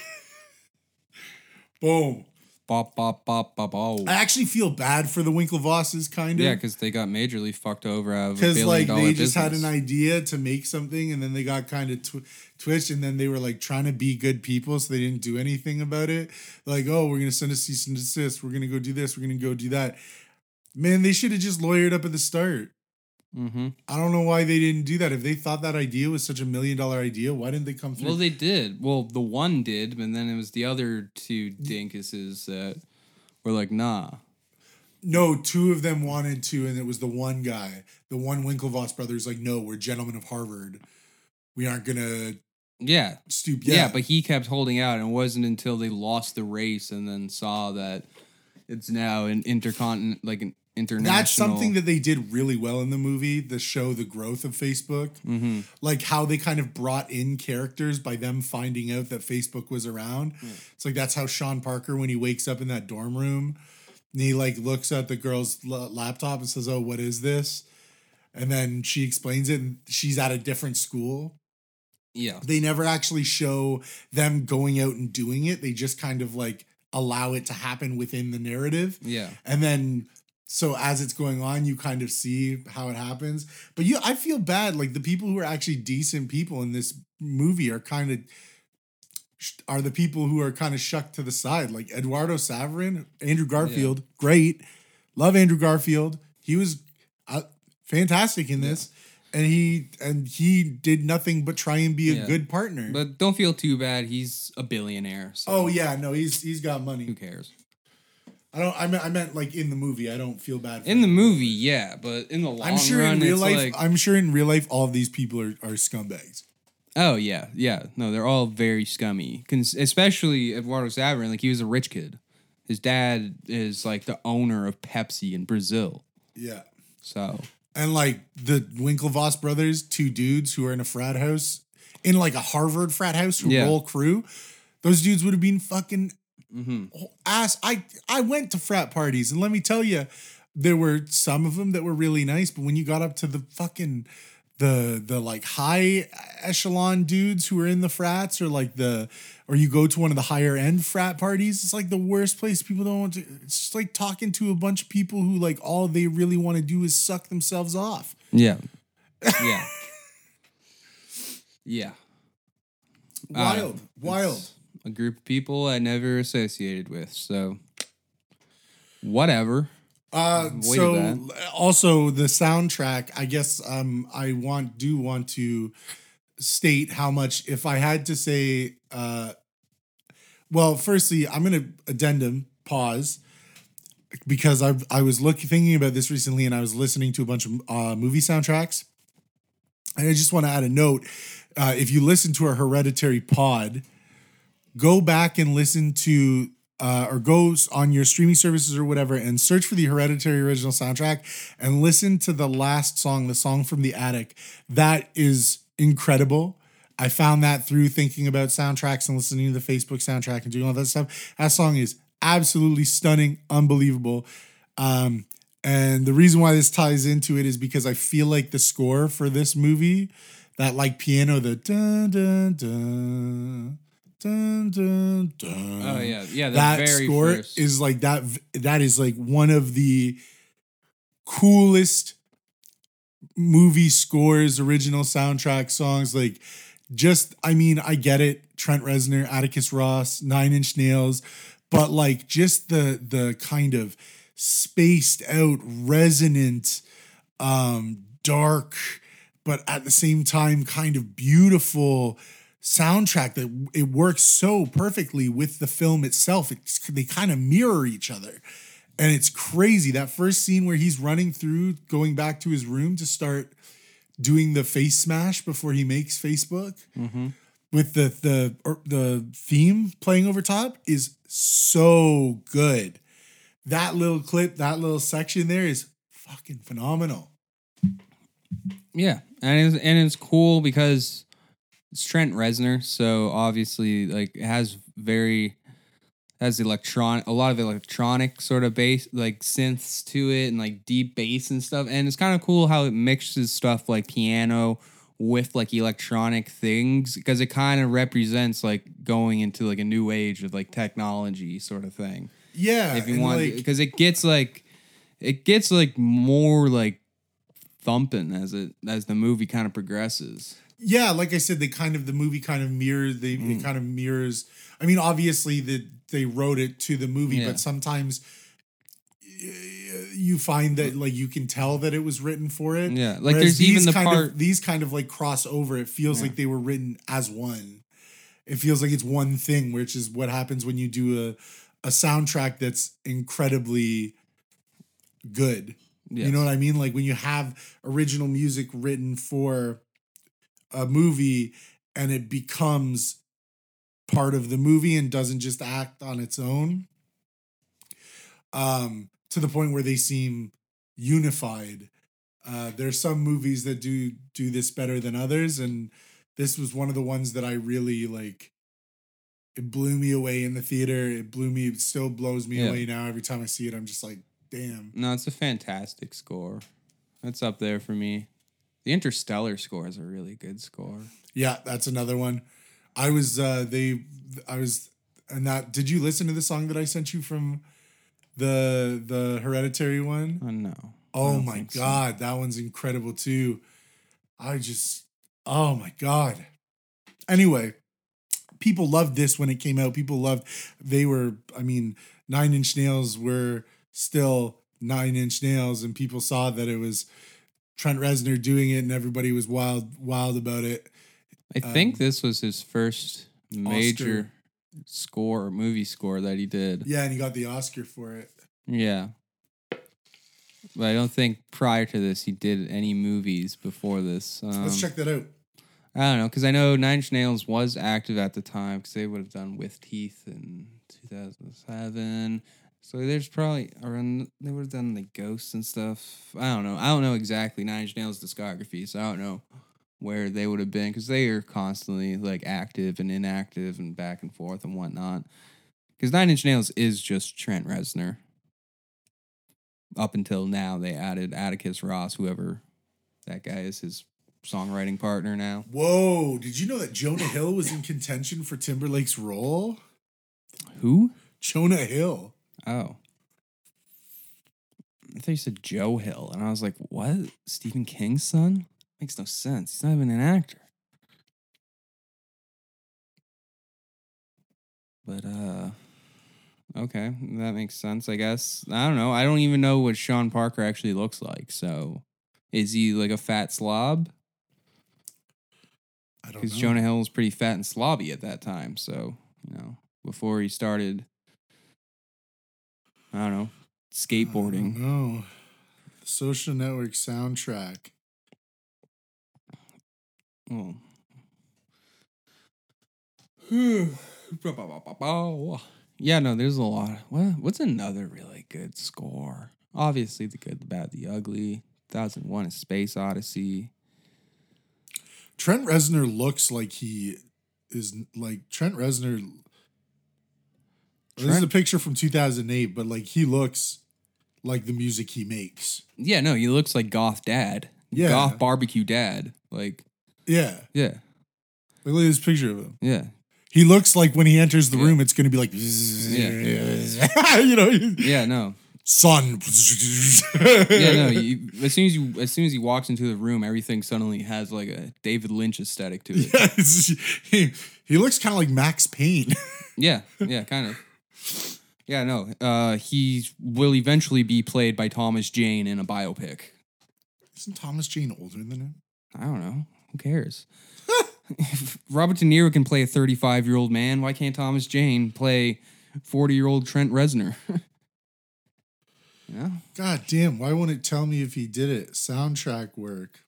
Boom Bop, bop, bop, bop, oh. i actually feel bad for the winklevosses kind of Yeah, because they got majorly fucked over out of because like they just had an idea to make something and then they got kind of tw- twitched and then they were like trying to be good people so they didn't do anything about it. Like oh we're gonna send a cease and desist. We're gonna go do this. We're gonna go do that. Man they should have just lawyered up at the start Mm-hmm. i don't know why they didn't do that if they thought that idea was such a million dollar idea why didn't they come through Well, they did. Well, the one did, and then it was the other two dinkuses that were like, nah. no two of them wanted to and it was the one guy the one winklevoss brothers like no we're gentlemen of harvard we aren't gonna Yeah. stoop yeah. yeah, but he kept holding out, and it wasn't until they lost the race and then saw that it's now an intercontinent, like an international. That's something that they did really well in the movie, the show The Growth of Facebook. Mm-hmm. Like how they kind of brought in characters by them finding out that Facebook was around. It's like that's how Sean Parker, when he wakes up in that dorm room, and he like looks at the girl's l- laptop and says, Oh, what is this? And then she explains it, and she's at a different school. Yeah. They never actually show them going out and doing it. They just kind of like allow it to happen within the narrative. Yeah. And then so as it's going on, you kind of see how it happens. But you I feel bad. Like the people who are actually decent people in this movie are kind of are the people who are kind of shucked to the side. Like Eduardo Saverin, Andrew Garfield, great. Love Andrew Garfield. He was uh, fantastic in this. And he and he did nothing but try and be a Yeah. good partner. But don't feel too bad. He's a billionaire. So oh yeah, no, he's he's got money. Who cares? I don't I meant I meant like in the movie. I don't feel bad for In the movie, yeah, but in the long I'm sure run, in real life, like, I'm sure in real life, all of these people are, are scumbags. oh yeah, yeah. No, they're all very scummy. Cons- especially Eduardo Saverin, like he was a rich kid. His dad is like the owner of Pepsi in Brazil. Yeah. So And like the Winklevoss brothers, two dudes who are in a frat house, in like a Harvard frat house who Yeah. roll crew, those dudes would have been fucking mhm. ass. I I went to frat parties, and let me tell you, there were some of them that were really nice, but when you got up to the fucking the the like high echelon dudes who are in the frats, or like the or you go to one of the higher end frat parties, it's like the worst place. People don't want to. It's just like talking to a bunch of people who like all they really want to do is suck themselves off. yeah, yeah, yeah. Wild, Uh, wild. A group of people I never associated with. So whatever. Uh, so that. also the soundtrack. I guess um, I want do want to state how much. If I had to say, uh, well, firstly, I'm gonna addendum pause because I I was looking thinking about this recently, and I was listening to a bunch of uh, movie soundtracks, and I just want to add a note. Uh, if you listen to our Hereditary pod, go back and listen to uh, or go on your streaming services or whatever and search for the Hereditary original soundtrack and listen to the last song, the song from the attic. That is incredible. I found that through thinking about soundtracks and listening to the Facebook soundtrack and doing all that stuff. That song is absolutely stunning, unbelievable. Um, and the reason why this ties into it is because I feel like the score for this movie, that like piano, the dun dun dun dun dun dun. Oh yeah, yeah. That very score first. is like that. That is like one of the coolest movie scores, original soundtrack songs. Like, just I mean, I get it. Trent Reznor, Atticus Ross, Nine Inch Nails, but like just the the kind of spaced out, resonant, um, dark, but at the same time kind of beautiful soundtrack that it works so perfectly with the film itself. It's they kind of mirror each other. And it's crazy. That first scene where he's running through, going back to his room to start doing the Facemash before he makes Facebook mm-hmm. with the the or the theme playing over top is so good. That little clip, that little section there is fucking phenomenal. Yeah, and it's, and it's cool because it's Trent Reznor, so obviously like it has very has electronic a lot of electronic sort of bass like synths to it and like deep bass and stuff and it's kind of cool how it mixes stuff like piano with like electronic things because it kind of represents like going into like a new age of like technology sort of thing Yeah. if you want like, because it gets like it gets like more like thumping as it as the movie kind of progresses yeah, like I said, they kind of the movie kind of mirrors they Mm. it kind of mirrors. I mean, obviously that they wrote it to the movie, Yeah. but sometimes you find that like you can tell that it was written for it. Yeah, like, Whereas there's even these the kind part- of these kind of like cross over. It feels Yeah. like they were written as one. It feels like it's one thing, which is what happens when you do a a soundtrack that's incredibly good. You know what I mean? Like when you have original music written for a movie and it becomes part of the movie and doesn't just act on its own. Um, to the point where they seem unified. Uh, there's some movies that do do this better than others, and this was one of the ones that I really like. It blew me away in the theater. It blew me. It still blows me Yeah. away now. Every time I see it, I'm just like, damn. No, it's a fantastic score. That's up there for me. The Interstellar score is a really good score. Yeah, that's another one. I was uh they I was and that did you listen to the song that I sent you from the the hereditary one? Oh no. Oh my think so. god, that one's incredible too. I just oh my god. Anyway, people loved this when it came out. People loved they were I mean, 9 inch nails were still 9 inch nails and people saw that it was Trent Reznor doing it and everybody was wild wild about it. I think Um, this was his first major score, movie score that he did. Yeah, and he got the Oscar for it. Yeah. But I don't think prior to this he did any movies before this. Um, Let's check that out. I don't know because I know Nine Inch Nails was active at the time because they would have done with Teeth in 2007. So there's probably around they would have done the ghosts and stuff. I don't know. I don't know exactly Nine Inch Nails discography, so I don't know where they would have been because they are constantly like active and inactive and back and forth and whatnot. Because Nine Inch Nails is just Trent Reznor. Up until now, they added Atticus Ross, whoever that guy is, his songwriting partner now. Whoa, did you know that Jonah Hill was in contention for Timberlake's role? Who? Jonah Hill. Oh. I thought you said Joe Hill, and I was like, what? Stephen King's son? Makes no sense. He's not even an actor. But uh Okay, that makes sense. I guess I don't know. I don't even know what Sean Parker actually looks like. So, is he like a fat slob? I don't know. Because Jonah Hill was pretty fat and slobby at that time. So, you know, before he started, I don't know, skateboarding. No. Social Network soundtrack. Oh. yeah, no, there's a lot. What, what's another really good score? Obviously, the good, the bad, the ugly. 2001: A Space Odyssey. Trent Reznor looks like he is like Trent Reznor. This is a picture from 2008, but like he looks like the music he makes. Yeah, no, he looks like goth dad. Yeah. Goth barbecue dad. Like, Yeah. yeah, Like, look at this picture of him. yeah, He looks like when he enters the Yeah. room, it's going to be like, you know, yeah, no. sun. Yeah, no. You, as soon as you, as soon as he walks into the room, everything suddenly has like a David Lynch aesthetic to it. Yeah, he, he looks kind of like Max Payne. Yeah, yeah, kind of. Yeah, no. Uh, he will eventually be played by Thomas Jane in a biopic. Isn't Thomas Jane older than him? I don't know. Who cares? If Robert De Niro can play a 35 year old man. Why can't Thomas Jane play 40 year old Trent Reznor? yeah. God damn, why won't it tell me if he did it? Soundtrack work.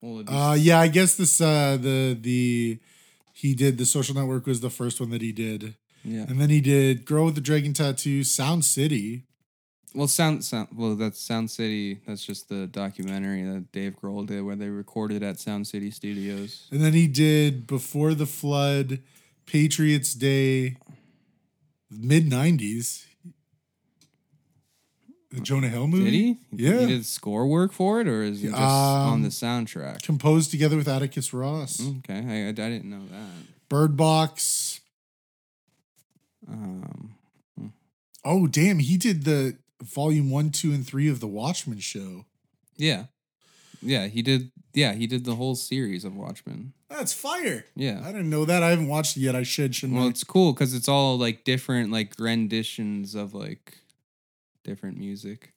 Well, Uh yeah, I guess this uh the the he did the social network was the first one that he did. Yeah. And then he did Girl with the Dragon Tattoo, Sound City. Well, Sound, Sound, well, that's Sound City. That's just the documentary that Dave Grohl did where they recorded at Sound City Studios. And then he did Before the Flood, Patriots Day, Mid90s. The Jonah Hill movie. Did he? Yeah. He did score work for it, or is he just on Um, the soundtrack? Composed together with Atticus Ross. Okay, I, I didn't know that. Bird Box. Um, Oh damn, he did the volume one, two, and three of the Watchmen show. yeah, yeah, he did. Yeah, he did the whole series of Watchmen. That's fire. Yeah, I didn't know that. I haven't watched it yet. I should, shouldn't Well, I? it's cool because it's all like different, like renditions of like different music.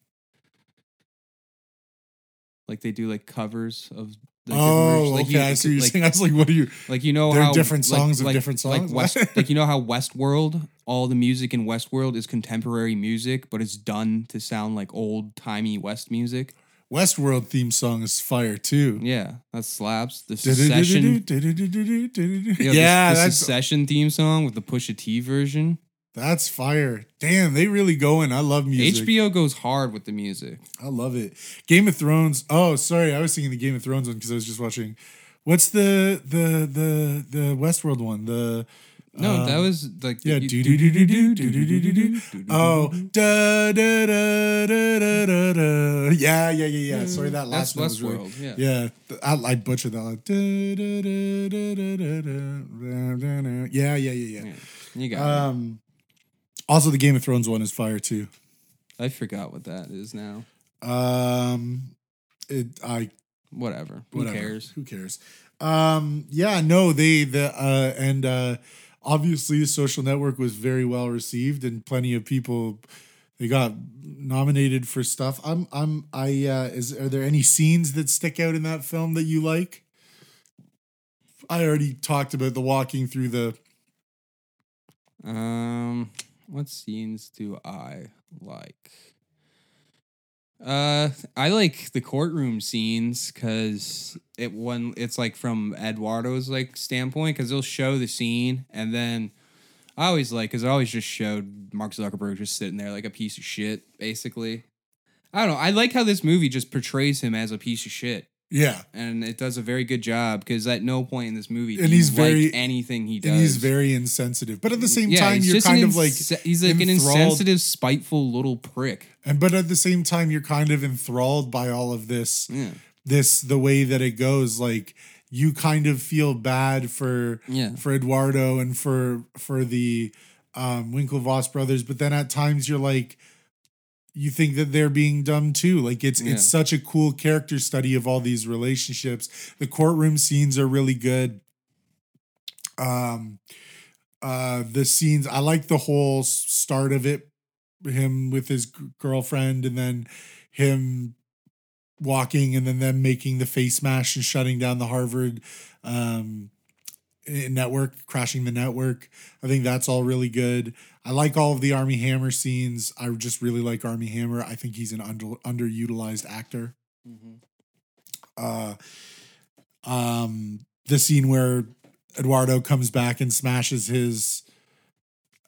Like they do like covers of. Oh, versions. like okay. you- I see what you're like, saying. I was like, what are you? Like you know how different like- songs of like- different songs? Like West, like you know how Westworld, all the music in Westworld is contemporary music, but it's done to sound like old timey West music. Westworld theme song is fire too. Yeah, that slaps. The Succession, Yeah, yeah, the, the Succession theme song with the Pusha T version. that's fire. Damn, they really going. I love music. HBO goes hard with the music. I love it. Game of Thrones. Oh, sorry, I was thinking the Game of Thrones one because I was just watching. What's the the the the Westworld one? The No, that was like yeah. Do do do do do do do do do do. Oh, da da da da da da da. Yeah, yeah, yeah, yeah. Sorry, that last one was. Westworld. Yeah. Yeah, I, I butchered that. Like, da, da, da, da, da, da, da, da, da. Yeah, yeah, yeah, yeah. You got Um, also, the Game of Thrones one is fire too. I forgot what that is now. Um, it I Whatever. Who whatever. cares? Who cares? Um, yeah, no, they the uh and uh obviously the social network was very well received and plenty of people they got nominated for stuff. I'm I'm I uh is are there any scenes that stick out in that film that you like? I already talked about the walking through the Um, what scenes do I like? Uh, I like the courtroom scenes because it when it's like from Eduardo's like standpoint because they'll show the scene and then I always like because I always just showed Mark Zuckerberg just sitting there like a piece of shit basically. I don't know. I like how this movie just portrays him as a piece of shit. Yeah. And it does a very good job because at no point in this movie And he's very- anything he does. And he's very insensitive. But at the same Yeah, time, you're kind of like he's like an insensitive, spiteful little prick. and but at the same time, you're kind of enthralled by all of this. Yeah, this the way that it goes like you kind of feel bad for Yeah. for Eduardo and for for the um Winklevoss brothers but then at times you're like you think that they're being dumb too. Like it's Yeah. it's such a cool character study of all these relationships. The courtroom scenes are really good. Um uh the scenes i like the whole start of it him with his girlfriend and then him walking and then them making the Facemash and shutting down the harvard um eh, network crashing the network. I think that's all really good i like all of the Armie Hammer scenes. I just really like Armie Hammer. I think he's an under, underutilized actor. Uh um the scene where Eduardo comes back and smashes his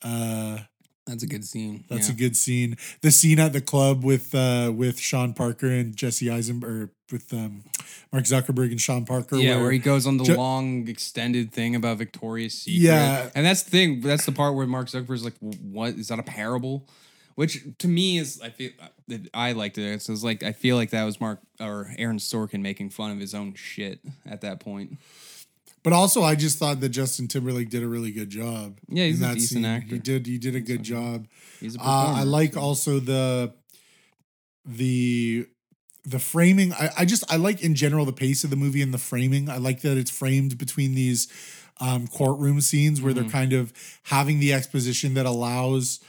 uh That's a good scene. that's yeah. a good scene. The scene at the club with uh with Sean Parker and Jesse Eisenberg with um Mark Zuckerberg and Sean Parker. Yeah, where, he goes on the Ju- long extended thing about Victoria's Secret. Yeah. and that's the thing. That's the part where Mark Zuckerberg's like, "What is that a parable?" Which to me is, I feel, I liked it. It's, it's like I feel like that was Mark or Aaron Sorkin making fun of his own shit at that point. But also I just thought that Justin Timberlake did a really good job. Yeah, he's a decent scene. actor. He did he did a good job. He's a Uh, I performer. like also the the the framing. I, I just I like in general the pace of the movie and the framing. I like that it's framed between these um, courtroom scenes where Mm-hmm. they're kind of having the exposition that allows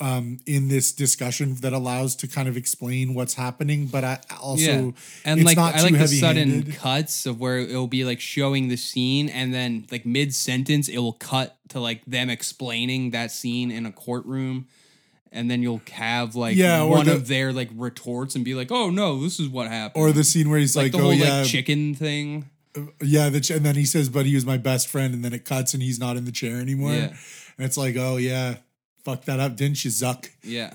um, in this discussion that allows to kind of explain what's happening, but I also yeah, and like I like the sudden cuts of where it'll be like showing the scene, and then like mid sentence, it will cut to like them explaining that scene in a courtroom, and then you'll have like Yeah, one the- of their like retorts and be like, "Oh no, this is what happened," or the scene where he's like, like, the "Oh whole yeah, like chicken thing. yeah," the ch- and then he says, "But he was my best friend," and then it cuts and he's not in the chair anymore, Yeah. and it's like, "Oh yeah, fuck that up, didn't you, Zuck?" Yeah,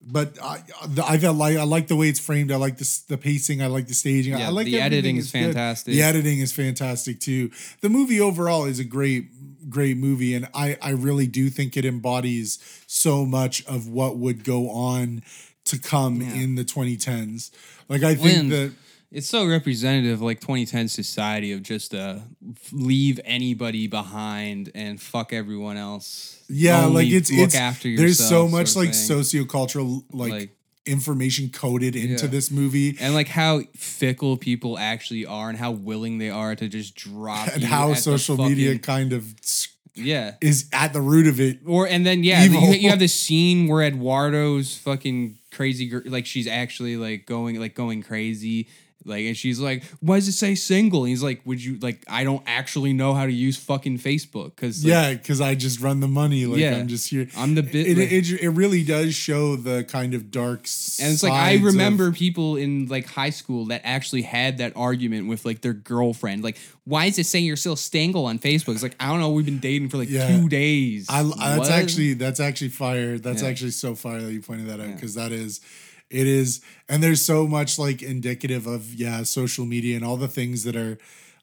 but I, I felt like I like the way it's framed. I like the the pacing. I like the staging. I Yeah, like the editing is It's good. fantastic. The editing is fantastic too. The movie overall is a great, great movie, and I I really do think it embodies so much of what would go on to come Yeah. in the 2010s. Like I think that it's so representative of like 2010 society of just uh leave anybody behind and fuck everyone else. yeah, Only like it's look it's after there's so much like thing. sociocultural like, Like- information coded into Yeah. this movie. and like how fickle people actually are and how willing they are to just drop And how social media kind of yeah is at the root of it. or and then yeah you, you have this scene where eduardo's fucking crazy girl like she's actually like going like going crazy like and she's like why does it say single and he's like would you like i don't actually know how to use fucking facebook because yeah, because I just run the money. Like Yeah. I'm just here. i'm the bit It, like- it, it really does show the kind of dark And it's like I sides of- remember people in like high school that actually had that argument with like their girlfriend. Like, why is it saying you're still single on Facebook? It's like I don't know. We've been dating for like Yeah. two days. I, that's actually that's actually fire. That's Yeah. actually so fire that you pointed that out Yeah. because that is, it is, and there's so much like indicative of yeah social media and all the things that are,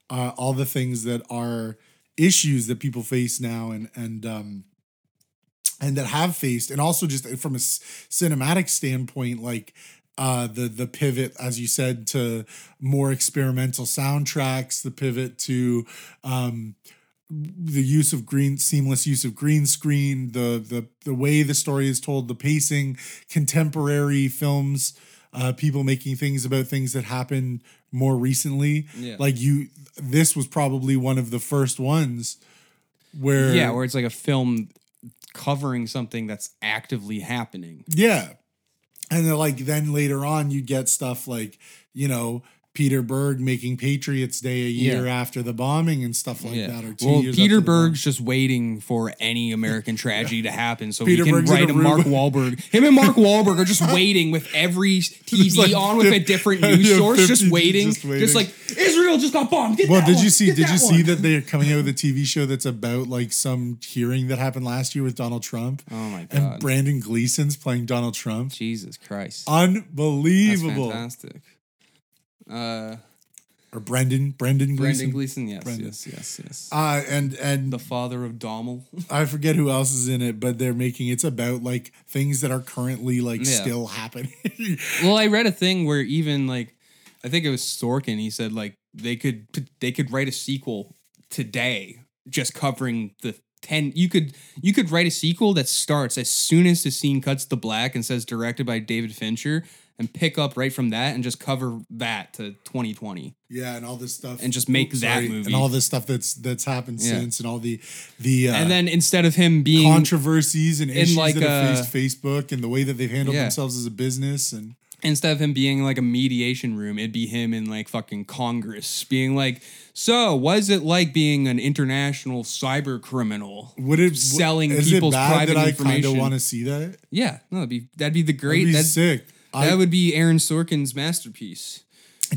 uh, all the things that are issues that people face now and and um and that have faced and also just from a cinematic standpoint like uh the the pivot as you said to more experimental soundtracks the pivot to um the use of green seamless use of green screen the the the way the story is told the pacing contemporary films uh people making things about things that happened more recently Yeah. like you this was probably one of the first ones where yeah, where it's like a film covering something that's actively happening. Yeah. And then like then later on you get stuff like, you know, Peter Berg making Patriots Day a year Yeah. after the bombing and stuff like that. Or two well, years Peter after the bomb. Berg's just waiting for any American tragedy to happen so Peter he can Berg's write a a Mark room- Wahlberg. Him and Mark Wahlberg are just waiting with every TV like on with a different yeah, news source, 50 just waiting, just just, like Israel just got bombed. Get Well, did one, you see get did you that see that they're coming out with a TV show that's about like some hearing that happened last year with Donald Trump? Oh my god! And! Brendan Gleeson's playing Donald Trump. Jesus Christ! That's Unbelievable. fantastic. Uh, Or Brendan, Brendan Gleeson. Brendan Gleeson, yes, Brendan. yes, yes, yes. Uh and and the father of Dommel. I forget who else is in it, but they're making it's about like things that are currently like Yeah. still happening. well, I read a thing where even like, I think it was Sorkin. He said like they could they could write a sequel today, just covering the ten. You could you could write a sequel that starts as soon as the scene cuts to black and says directed by David Fincher, and pick up right from that and just cover that to 2020 Yeah, and all this stuff, And just make Oops, that sorry. movie. and all this stuff that's that's happened Yeah. since, and all the the uh, and then instead of him being controversies and issues like that have a- faced Facebook and the way that they've handled Yeah. themselves as a business, and instead of him being like a mediation room, it'd be him in like fucking Congress being like, "So, what is it like being an international cyber criminal?" would it Selling is people's it bad private that I kind of want to see that? Yeah, no, that'd be that'd be the great. That'd be That'd, sick. that would be Aaron Sorkin's masterpiece.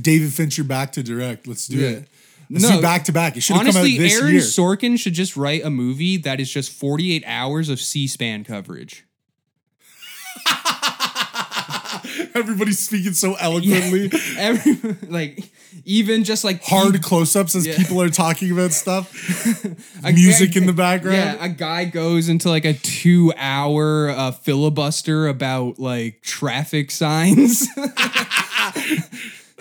David Fincher back to direct. Let's do Yeah. it. Let's do back to back. It should have come out honestly, this Aaron year. Sorkin should just write a movie that is just 48 hours of C-SPAN coverage. Everybody's speaking so eloquently. Every, like even just like Hard close-ups as Yeah. people are talking about stuff. Music guy- in the background. Yeah, a guy goes into like a two-hour uh, filibuster about like traffic signs.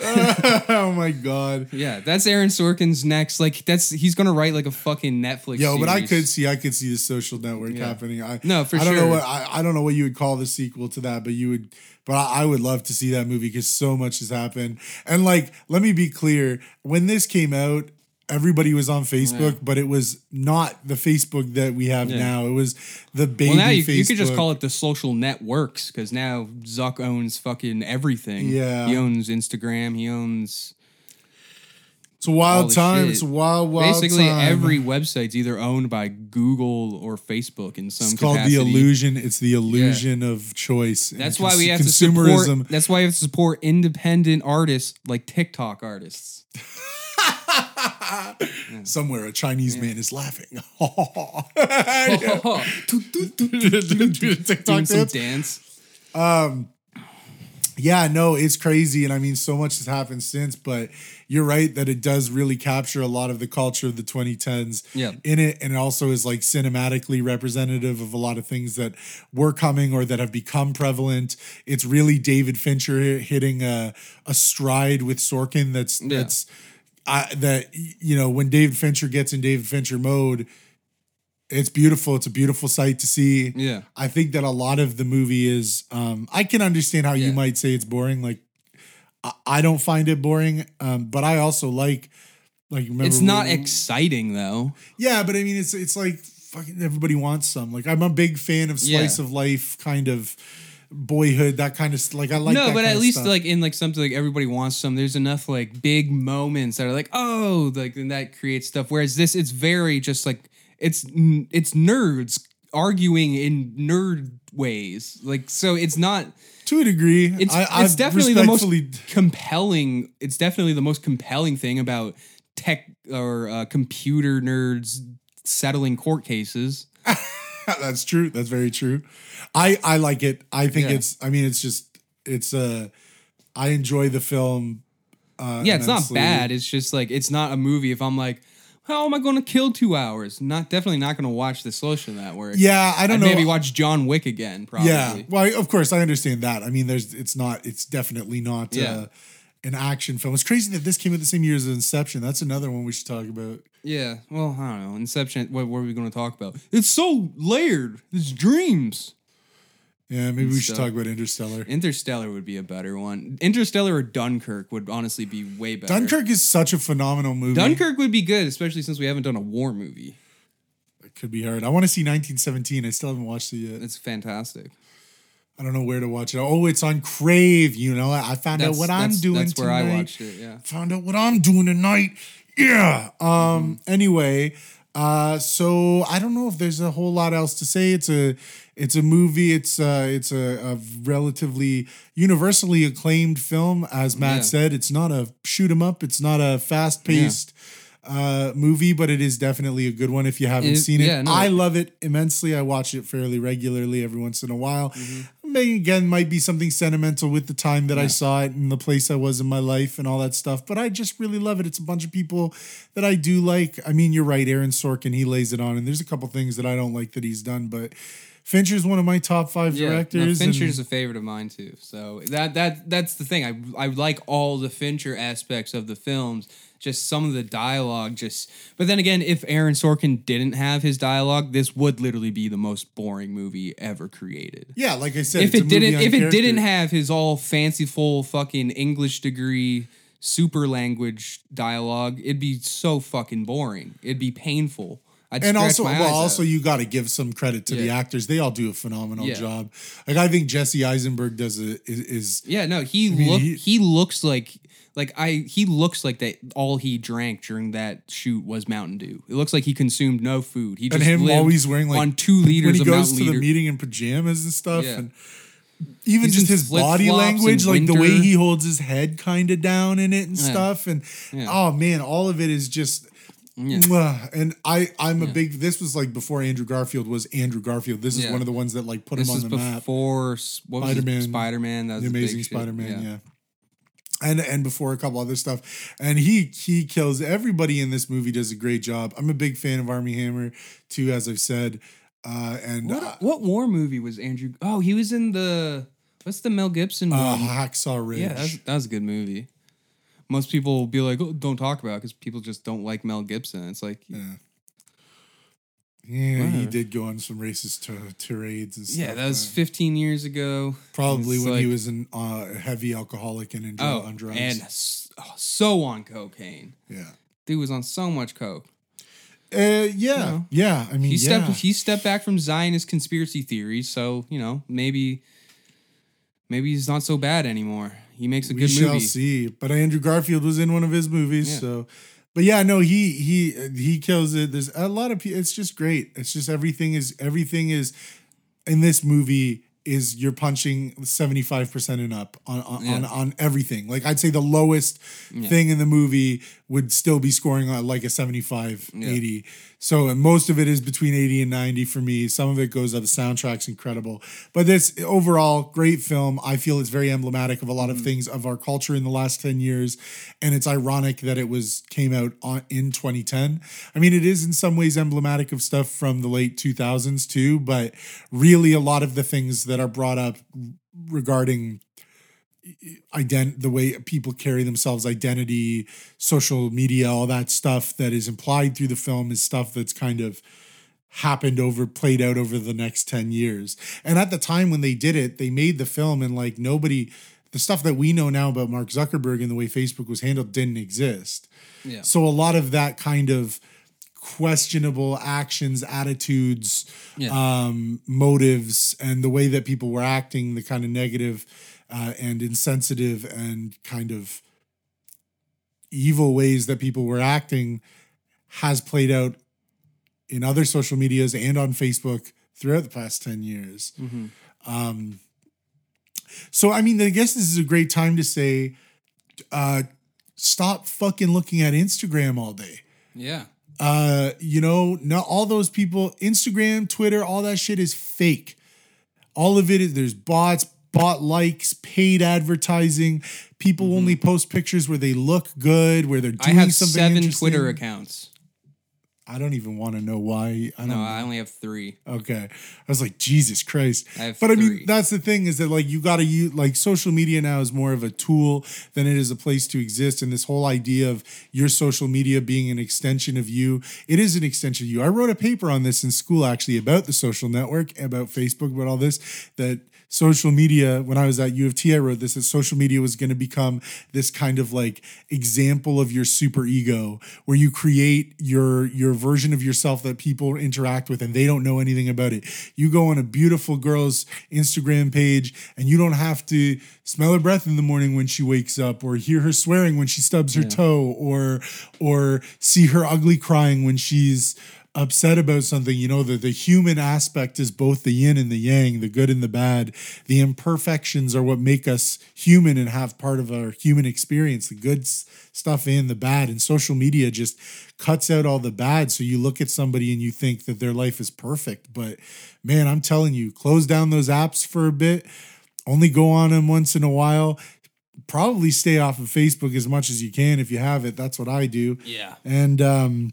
oh my god. yeah, that's Aaron Sorkin's next. Like that's he's gonna write like a fucking Netflix. Yo, but I could see, I could see the social network Yeah. happening. I No, for I don't know what I, I don't know what you would call the sequel to that, but you would. But I, I would love to see that movie because so much has happened. And like, let me be clear: when this came out, everybody was on Facebook, Yeah. but it was not the Facebook that we have Yeah. now. It was the baby. Well, now you, Facebook. you could just call it the social networks because now Zuck owns fucking everything. Yeah. he owns Instagram. He owns It's a wild time. shit. It's a wild, wild basically time. every website's either owned by Google or Facebook in some It's called capacity. the illusion. It's the illusion of choice. That's why cons- we have to consumerism. support. That's why we have to support independent artists like TikTok artists. Somewhere a Chinese man is laughing. Doing TikTok some dance. dance. Um, yeah, no, it's crazy. And I mean, so much has happened since, but you're right that it does really capture a lot of the culture of the 2010s Yeah. in it. And it also is like cinematically representative of a lot of things that were coming or that have become prevalent. It's really David Fincher hitting a, a stride with Sorkin that's, Yeah. that's, I, that, you know, when David Fincher gets in David Fincher mode, it's beautiful. It's a beautiful sight to see. Yeah. I think that a lot of the movie is. Um, I can understand how you might say it's boring. Like, I, don't find it boring, um, but I also like, like remember It's not when- exciting though. yeah, but I mean, it's it's like fucking everybody wants some. Like, I'm a big fan of slice Yeah. of life kind of boyhood, that kind of like I like. no, but at least like in like something like everybody wants some. There's enough like big moments that are like oh like and that creates stuff. Whereas this, it's very just like it's it's nerds arguing in nerd ways. Like so, it's not. to a degree, It's I, it's definitely the most compelling. It's definitely the most compelling thing about tech or uh, computer nerds settling court cases. That's true. That's very true. I I like it. I think Yeah. it's. I mean, it's just. It's uh I enjoy the film. Uh, yeah, it's not bad. It's just like it's not a movie. If I'm like, how am I going to kill two hours? Not definitely not going to watch the Social Network. Yeah, I don't I'd know. maybe watch John Wick again. Probably. Yeah, well, of course, I understand that. I mean, there's, it's not, it's definitely not Yeah. uh, an action film. It's crazy that this came out the same year as Inception. That's another one we should talk about. Yeah. Well, I don't know. Inception. What, what are we going to talk about? It's so layered. It's dreams. Yeah, maybe we should talk about Interstellar. Interstellar would be a better one. Interstellar or Dunkirk would honestly be way better. Dunkirk is such a phenomenal movie. Dunkirk would be good, especially since we haven't done a war movie. it could be hard. I want to see 1917. I still haven't watched it yet. It's fantastic. I don't know where to watch it. Oh, it's on Crave. You know, I found out what I'm that's- doing That's where I tonight. watched it. Yeah. found out what I'm doing tonight. Yeah. Um Mm-hmm. anyway, uh so I don't know if there's a whole lot else to say. It's a it's a movie. It's uh it's a, a relatively universally acclaimed film as Matt Yeah. said. It's not a shoot 'em up. It's not a fast-paced uh movie, but it is definitely a good one if you haven't It- seen it. yeah, no. I love it immensely. I watch it fairly regularly every once in a while. Mm-hmm. Maybe again might be something sentimental with the time that I saw it and the place I was in my life and all that stuff. But I just really love it. It's a bunch of people that I do like. I mean, you're right, Aaron Sorkin, he lays it on, and there's a couple things that I don't like that he's done, but Fincher's one of my top five Yeah, no, directors. and- Fincher's a favorite of mine too. So that that that's the thing. I I like all the Fincher aspects of the films. just some of the dialogue just but then again if aaron sorkin didn't have his dialogue this would literally be the most boring movie ever created Yeah, like I said, if it didn't if it didn't have his all fanciful fucking english degree super language dialogue it'd be so fucking boring it'd be painful I'd and also, well, also you got to give some credit to the actors. They all do a phenomenal Yeah. job. Like I think Jesse Eisenberg does a is, is Yeah, no, he mean, look he- he, looks like like I he looks like that all he drank during that shoot was Mountain Dew. It looks like he consumed no food. He and just him lived always wearing like on two when liters he of goes Mountain to the meeting in pajamas and stuff Yeah. and even He's just his body language like the way he holds his head kind of down in it and Yeah. stuff and Yeah. oh man all of it is just Yeah. and I I'm a big this was like before Andrew Garfield was Andrew Garfield this is Yeah. one of the ones that like put This him on the map before s- what was Spider-Man. Spider Man. The Amazing. Spider-Man, yeah. And and before a couple other stuff, and he he kills everybody in this movie. Does a great job. I'm a big fan of Armie Hammer too, as I've said. Uh, and What, uh, what war movie was Andrew? Oh, he was in the what's the Mel Gibson uh, one? Hacksaw Ridge. yeah, that was, that was a good movie. Most people will be like, oh, "Don't talk about," because people just don't like Mel Gibson. It's like, yeah. Yeah, he did go on some racist t- tirades and stuff. yeah, that was uh, 15 years ago. probably when he was an uh, heavy alcoholic and in Oh, on drugs. and oh, so on cocaine. yeah, Dude was on so much coke. uh, yeah, know, yeah. I mean, He yeah. stepped he stepped back from Zionist conspiracy theories, so you know maybe maybe he's not so bad anymore. He makes a we good movie. We shall see. But Andrew Garfield was in one of his movies, Yeah. so. But yeah, no, he he he kills it. There's a lot of people. It's just great. It's just everything is everything is in this movie is you're punching 75% and up on on, on, Yeah. on everything. Like I'd say the lowest Yeah. thing in the movie would still be scoring uh, like a 75, Yeah. 80. So and most of it is between 80 and 90 for me. Some of it goes up. The soundtrack's incredible. But this overall great film. I feel it's very emblematic of a lot of mm. things of our culture in the last 10 years. And it's ironic that it was came out on, in 2010. I mean, it is in some ways emblematic of stuff from the late 2000s too, but really a lot of the things that are brought up regarding ident the way people carry themselves identity social media all that stuff that is implied through the film is stuff that's kind of happened over played out over the next 10 years and at the time when they did it they made the film and like nobody the stuff that we know now about mark zuckerberg and the way facebook was handled didn't exist Yeah. so a lot of that kind of questionable actions attitudes Yeah. um, motives and the way that people were acting, the kind of negative uh, and insensitive and kind of evil ways that people were acting has played out in other social medias and on Facebook throughout the past 10 years. Mhm. Um, so, I mean, I guess this is a great time to say uh, stop fucking looking at Instagram all day Yeah. uh you know not all those people instagram twitter all that shit is fake all of it is there's bots bot likes paid advertising people only post pictures where they look good where they're Mm-hmm. I have something seven. Twitter accounts. i don't even want to know why i don't No, I only have three. Okay. I was like, Jesus Christ. I have but I mean, that's the thing is that like you gotta use like social media now is more of a tool than it is a place to exist. And this whole idea of your social media being an extension of you, it is an extension of you. I wrote a paper on this in school actually about the social network, about Facebook, about all this, that social media, when I was at U of T, I wrote this that social media was going to become this kind of like example of your super ego where you create your your version of yourself that people interact with and they don't know anything about it. You go on a beautiful girl's Instagram page and you don't have to smell her breath in the morning when she wakes up or hear her swearing when she stubs her toe or or see her ugly crying when she's upset about something, you know, the, the human aspect is both the yin and the yang, the good and the bad. The imperfections are what make us human and have part of our human experience, the good stuff and the bad. And social media just cuts out all the bad. So you look at somebody and you think that their life is perfect. But man, I'm telling you, close down those apps for a bit, only go on them once in a while. Probably stay off of Facebook as much as you can if you have it. That's what I do Yeah. and um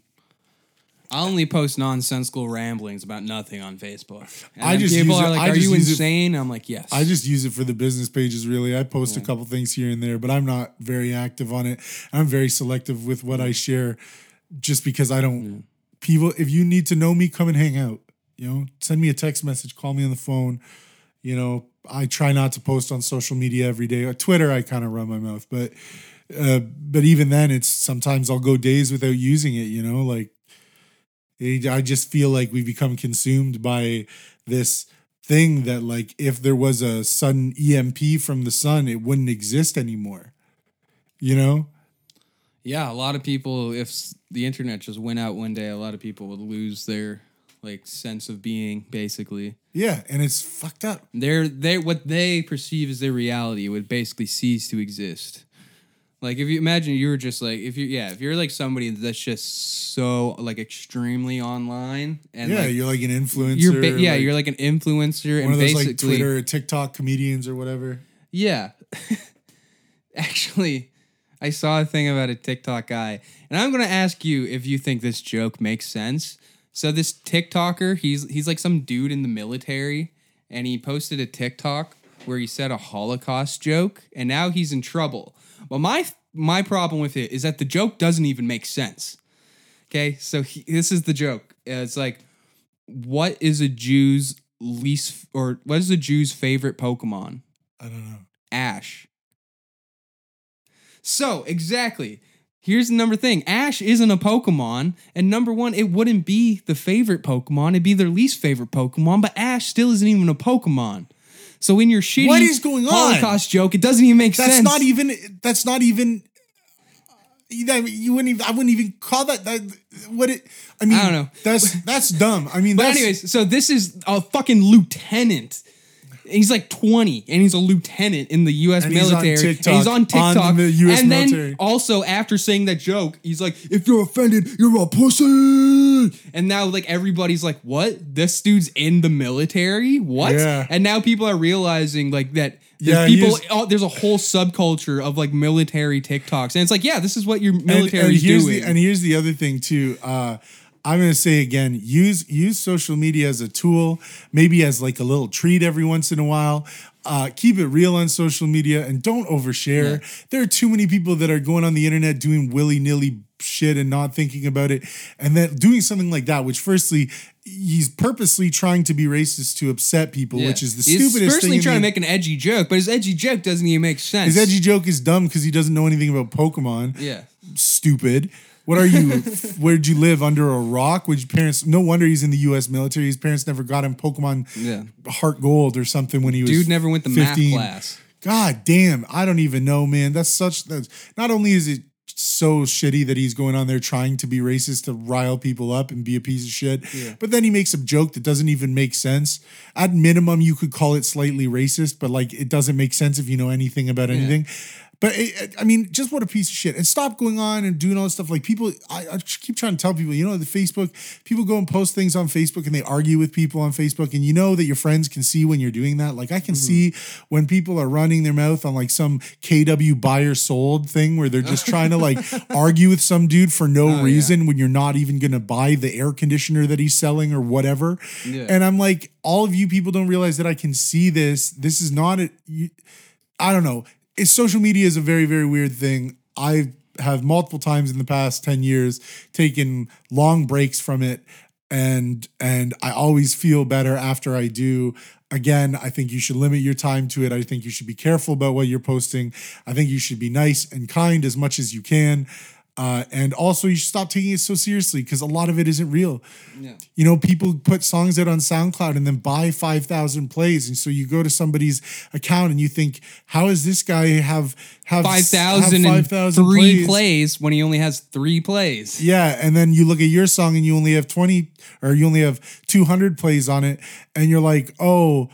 I only post nonsensical ramblings about nothing on Facebook. And I just people use are it- like, I "Are you use it- insane?" I'm like, "Yes." I just use it for the business pages. Really, I post a couple things here and there, but I'm not very active on it. I'm very selective with what I share, just because I don't. People, if you need to know me, come and hang out. You know, send me a text message, call me on the phone. You know, I try not to post on social media every day. Or Twitter, I kind of run my mouth, but uh, but even then, it's sometimes I'll go days without using it. You know, like I just feel like we've become consumed by this thing that like if there was a sudden EMP from the sun, it wouldn't exist anymore. You know? yeah, a lot of people. If the internet just went out one day, a lot of people would lose their like sense of being. Basically, Yeah, and it's fucked up. their they what they perceive as their reality would basically cease to exist. Like if you imagine you were just like if you yeah if you're like somebody that's just so like extremely online and yeah, like, you're like an influencer. you're ba- yeah like you're like an influencer one and of those basically like Twitter, TikTok comedians or whatever. Yeah. Actually, I saw a thing about a TikTok guy, and I'm gonna ask you if you think this joke makes sense. So this TikToker, he's he's like some dude in the military, and he posted a TikTok where he said a Holocaust joke, and now he's in trouble. Well, my my problem with it is that the joke doesn't even make sense. Okay, so he, this is the joke. It's like, what is a Jew's least or what is a Jew's favorite Pokemon? I don't know. Ash. So, exactly. Here's the number thing Ash isn't a Pokemon. And number one, it wouldn't be the favorite Pokemon. It'd be their least favorite Pokemon. But Ash still isn't even a Pokemon. So, in your shitty What is going on? Holocaust joke, it doesn't even make That's sense. That's not even that's not even that you wouldn't even I wouldn't even call that that what it I mean I don't know. That's that's dumb. I mean But that's anyways, so this is a fucking lieutenant. He's like 20 and he's a lieutenant in the US And he's on military. TikTok, and he's on on TikTok. the US and then also after saying that joke, he's like, if you're offended, you're a pussy. And now like everybody's like, what? This dude's in the military? What? Yeah. And now people are realizing like that there's Yeah, people he's- oh, there's a whole subculture of like military TikToks. And it's like, yeah, this is what your military and is here's doing. the and here's the other thing too. Uh, I'm gonna say again, use use social media as a tool, maybe as like a little treat every once in a while. Uh, keep it real on social media and don't overshare. There are too many people that are going on the internet doing willy nilly shit and not thinking about it, and then doing something like that. Which, firstly, he's purposely trying to be racist to upset people, Yeah. which is the He's stupidest thing. in trying to make an edgy joke, but his edgy joke doesn't even make sense. his edgy joke is dumb because he doesn't know anything about Pokemon Yeah. stupid. What are you? Where'd you live under a rock? Would your parents? No wonder he's in the U.S. military. His parents never got him Pokemon Yeah. HeartGold or something when he was. Dude never went to math 15. class. God damn, I don't even know, man. That's such. That's not only is it so shitty that he's going on there trying to be racist to rile people up and be a piece of shit, but then he makes a joke that doesn't even make sense. At minimum, you could call it slightly racist, but like it doesn't make sense if you know anything about anything. But it, I mean, just what a piece of shit. And stop going on and doing all this stuff. Like people, I, I keep trying to tell people, you know, the Facebook, people go and post things on Facebook and they argue with people on Facebook. And you know that your friends can see when you're doing that. Like I can mm-hmm. see when people are running their mouth on like some KW buyer sold thing where they're just trying to like argue with some dude for no oh, yeah. reason when you're not even going to buy the air conditioner that he's selling or whatever. Yeah. And I'm like, all of you people don't realize that I can see this. This is not a, you, I don't know. Social media is a very, very weird thing. I have multiple times in the past 10 years taken long breaks from it and and I always feel better after I do. Again, I think you should limit your time to it. I think you should be careful about what you're posting. I think you should be nice and kind as much as you can. Uh, and also, you should stop taking it so seriously because a lot of it isn't real. Yeah. You know, people put songs out on SoundCloud and then buy 5,000 plays. And so you go to somebody's account and you think, how does this guy have, have Five have thousand and 5,000 plays when he only has three plays. Yeah. And then you look at your song and you only have 20 or you only have 200 plays on it. And you're like, oh,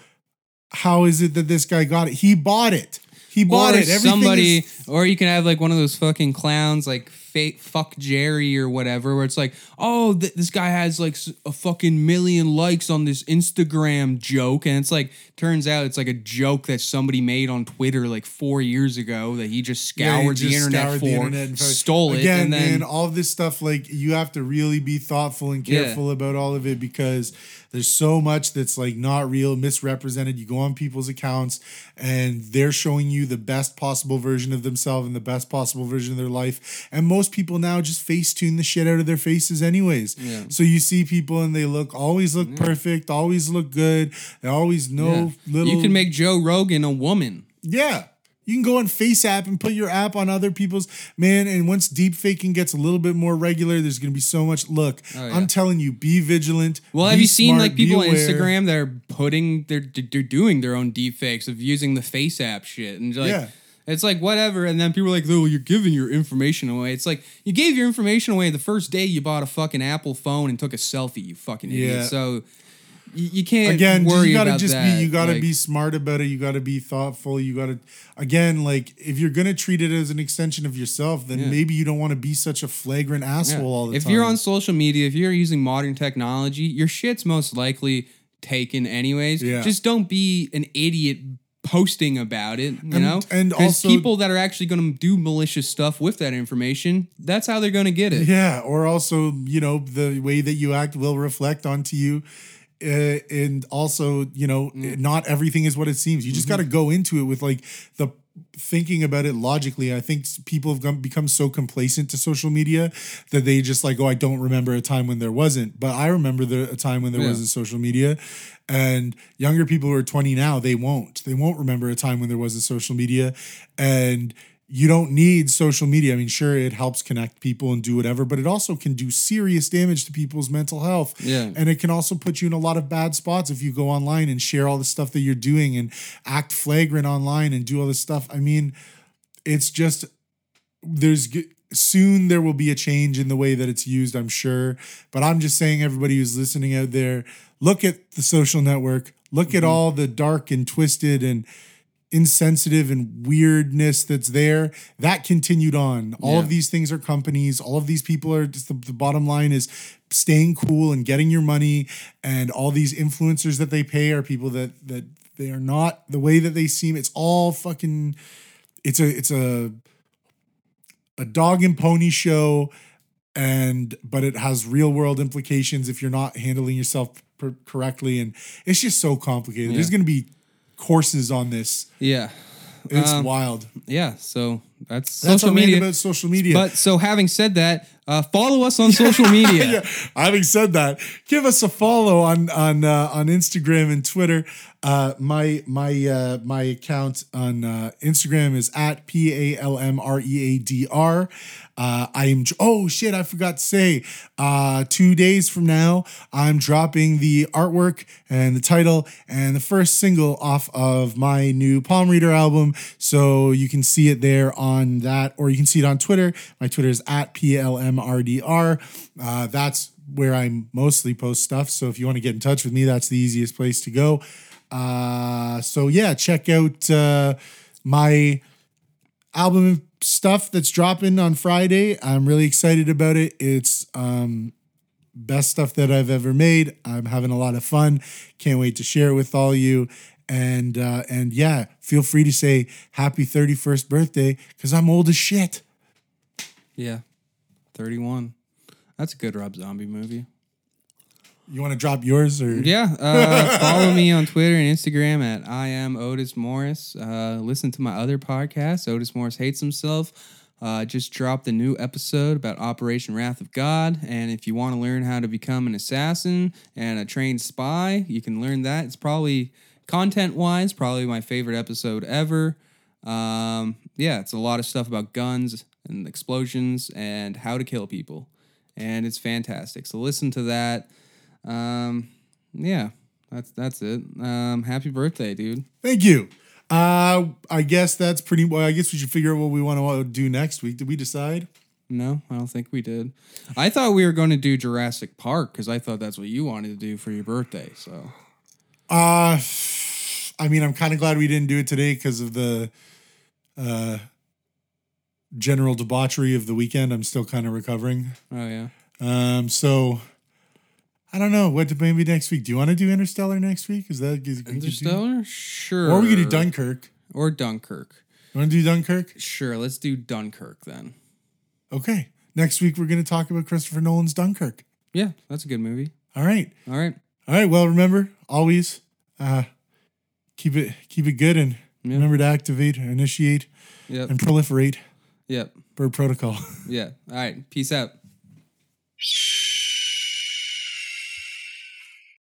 how is it that this guy got it? He bought it. He bought or it. Everything somebody, is- or you can have like one of those fucking clowns, like fake fuck Jerry or whatever, where it's like, oh, th- this guy has like a fucking million likes on this Instagram joke, and it's like turns out it's like a joke that somebody made on Twitter like four years ago that he just Yeah, you scoured the just internet scoured for, the internet and fucking- stole it, Again, and then man, all this stuff like you have to really be thoughtful and Yeah. careful about all of it because there's so much that's like not real, misrepresented. You go on people's accounts and they're showing you the best possible version of themselves and the best possible version of their life. And most people now just face tune the shit out of their faces anyways. Yeah. So you see people and they look always look perfect, always look good. They always know Yeah. little you can make Joe Rogan a woman. yeah. You can go on FaceApp and put your app on other people's man. And once deep faking gets a little bit more regular, there's going to be so much. Look, Oh, yeah. I'm telling you, be vigilant. Well, have you seen like people on. Instagram that are putting they're they're doing their own deep fakes of using the face app shit and like Yeah. It's like whatever and then people are like, "Oh, you're giving your information away." It's like you gave your information away the first day you bought a fucking Apple phone and took a selfie, you fucking idiot. Yeah. So you, you can't Again, worry you gotta about just that. be. You gotta like- be smart about it. You gotta be thoughtful. You gotta, again, like if you're gonna treat it as an extension of yourself, then Yeah. maybe you don't want to be such a flagrant asshole Yeah. all the if time. If you're on social media, if you're using modern technology, your shit's most likely taken anyways. Yeah. Just don't be an idiot posting about it, you And- know? And also- people that are actually going to do malicious stuff with that information, that's how they're going to get it. Yeah, or also, you know, the way that you act will reflect onto you. Uh, and also, you know, Mm. not everything is what it seems. You just Mm-hmm. got to go into it with like the thinking about it logically. I think people have become so complacent to social media that they just like, oh, I don't remember a time when there wasn't. But I remember the, a time when there Yeah. wasn't social media. And younger people who are 20 now, they won't. They won't remember a time when there wasn't social media. And you don't need social media. I mean, sure, it helps connect people and do whatever, but it also can do serious damage to people's mental health. Yeah. And it can also put you in a lot of bad spots if you go online and share all the stuff that you're doing and act flagrant online and do all this stuff. I mean, it's just there's soon there will be a change in the way that it's used, I'm sure. But I'm just saying, everybody who's listening out there, look at the social network, look at mm-hmm. all the dark and twisted and insensitive and weirdness that's there that continued on. All Yeah. of these things are companies. All of these people are just the, the bottom line is staying cool and getting your money and all these influencers that they pay are people that that they are not the way that they seem. It's all fucking it's a it's a a dog and pony show and but it has real world implications if you're not handling yourself per- correctly and it's just so complicated. There's going to be courses on this Yeah. it's Um, wild Yeah. So that's, that's social media. about social media But so having said that, uh, follow us on social media. yeah. Having said that, give us a follow on on uh, on Instagram and Twitter. Uh, my my uh, my account on uh, Instagram is at p a l m r e a d r. Uh, I am. Oh shit! I forgot to say. Uh, two days from now, I'm dropping the artwork and the title and the first single off of my new Palm Reader album. So you can see it there on that, or you can see it on Twitter. My Twitter is at plmrdr. Uh, that's where I mostly post stuff. So if you want to get in touch with me, that's the easiest place to go. Uh, so yeah, check out uh, my album stuff that's dropping on Friday. I'm really excited about it. It's um, best stuff that I've ever made. I'm having a lot of fun. Can't wait to share it with all you. And uh, and yeah, feel free to say happy 31st birthday because I'm old as shit. Yeah. 31. That's a good Rob Zombie movie. You want to drop yours or Yeah. Uh, follow me on Twitter and Instagram at I am Otis Morris. Uh, listen to my other podcast, Otis Morris Hates Himself. Uh, just dropped a new episode about Operation Wrath of God. And if you want to learn how to become an assassin and a trained spy, you can learn that. It's probably content wise, probably my favorite episode ever. Um, yeah, it's a lot of stuff about guns and explosions and how to kill people. And it's fantastic. So listen to that. Um, yeah, that's that's it. Um, happy birthday, dude. Thank you. Uh, I guess that's pretty. Well, I guess we should figure out what we want to do next week. Did we decide? No, I don't think we did. I thought we were going to do Jurassic Park because I thought that's what you wanted to do for your birthday. So Uh, I mean, I'm kind of glad we didn't do it today because of the, uh, general debauchery of the weekend. I'm still kind of recovering. Oh yeah. Um, so I don't know what to maybe next week. Do you want to do Interstellar next week? Is that is, we could do- Interstellar? Sure. or we could do Dunkirk. Or Dunkirk. You want to do Dunkirk? Sure, let's do Dunkirk then. Okay. Next week we're going to talk about Christopher Nolan's Dunkirk. Yeah, that's a good movie. All right. All right. All right. Well, remember always uh, keep it keep it good and Yeah. remember to activate, initiate, Yep. and proliferate Yep. bird protocol. Yeah. All right. Peace out.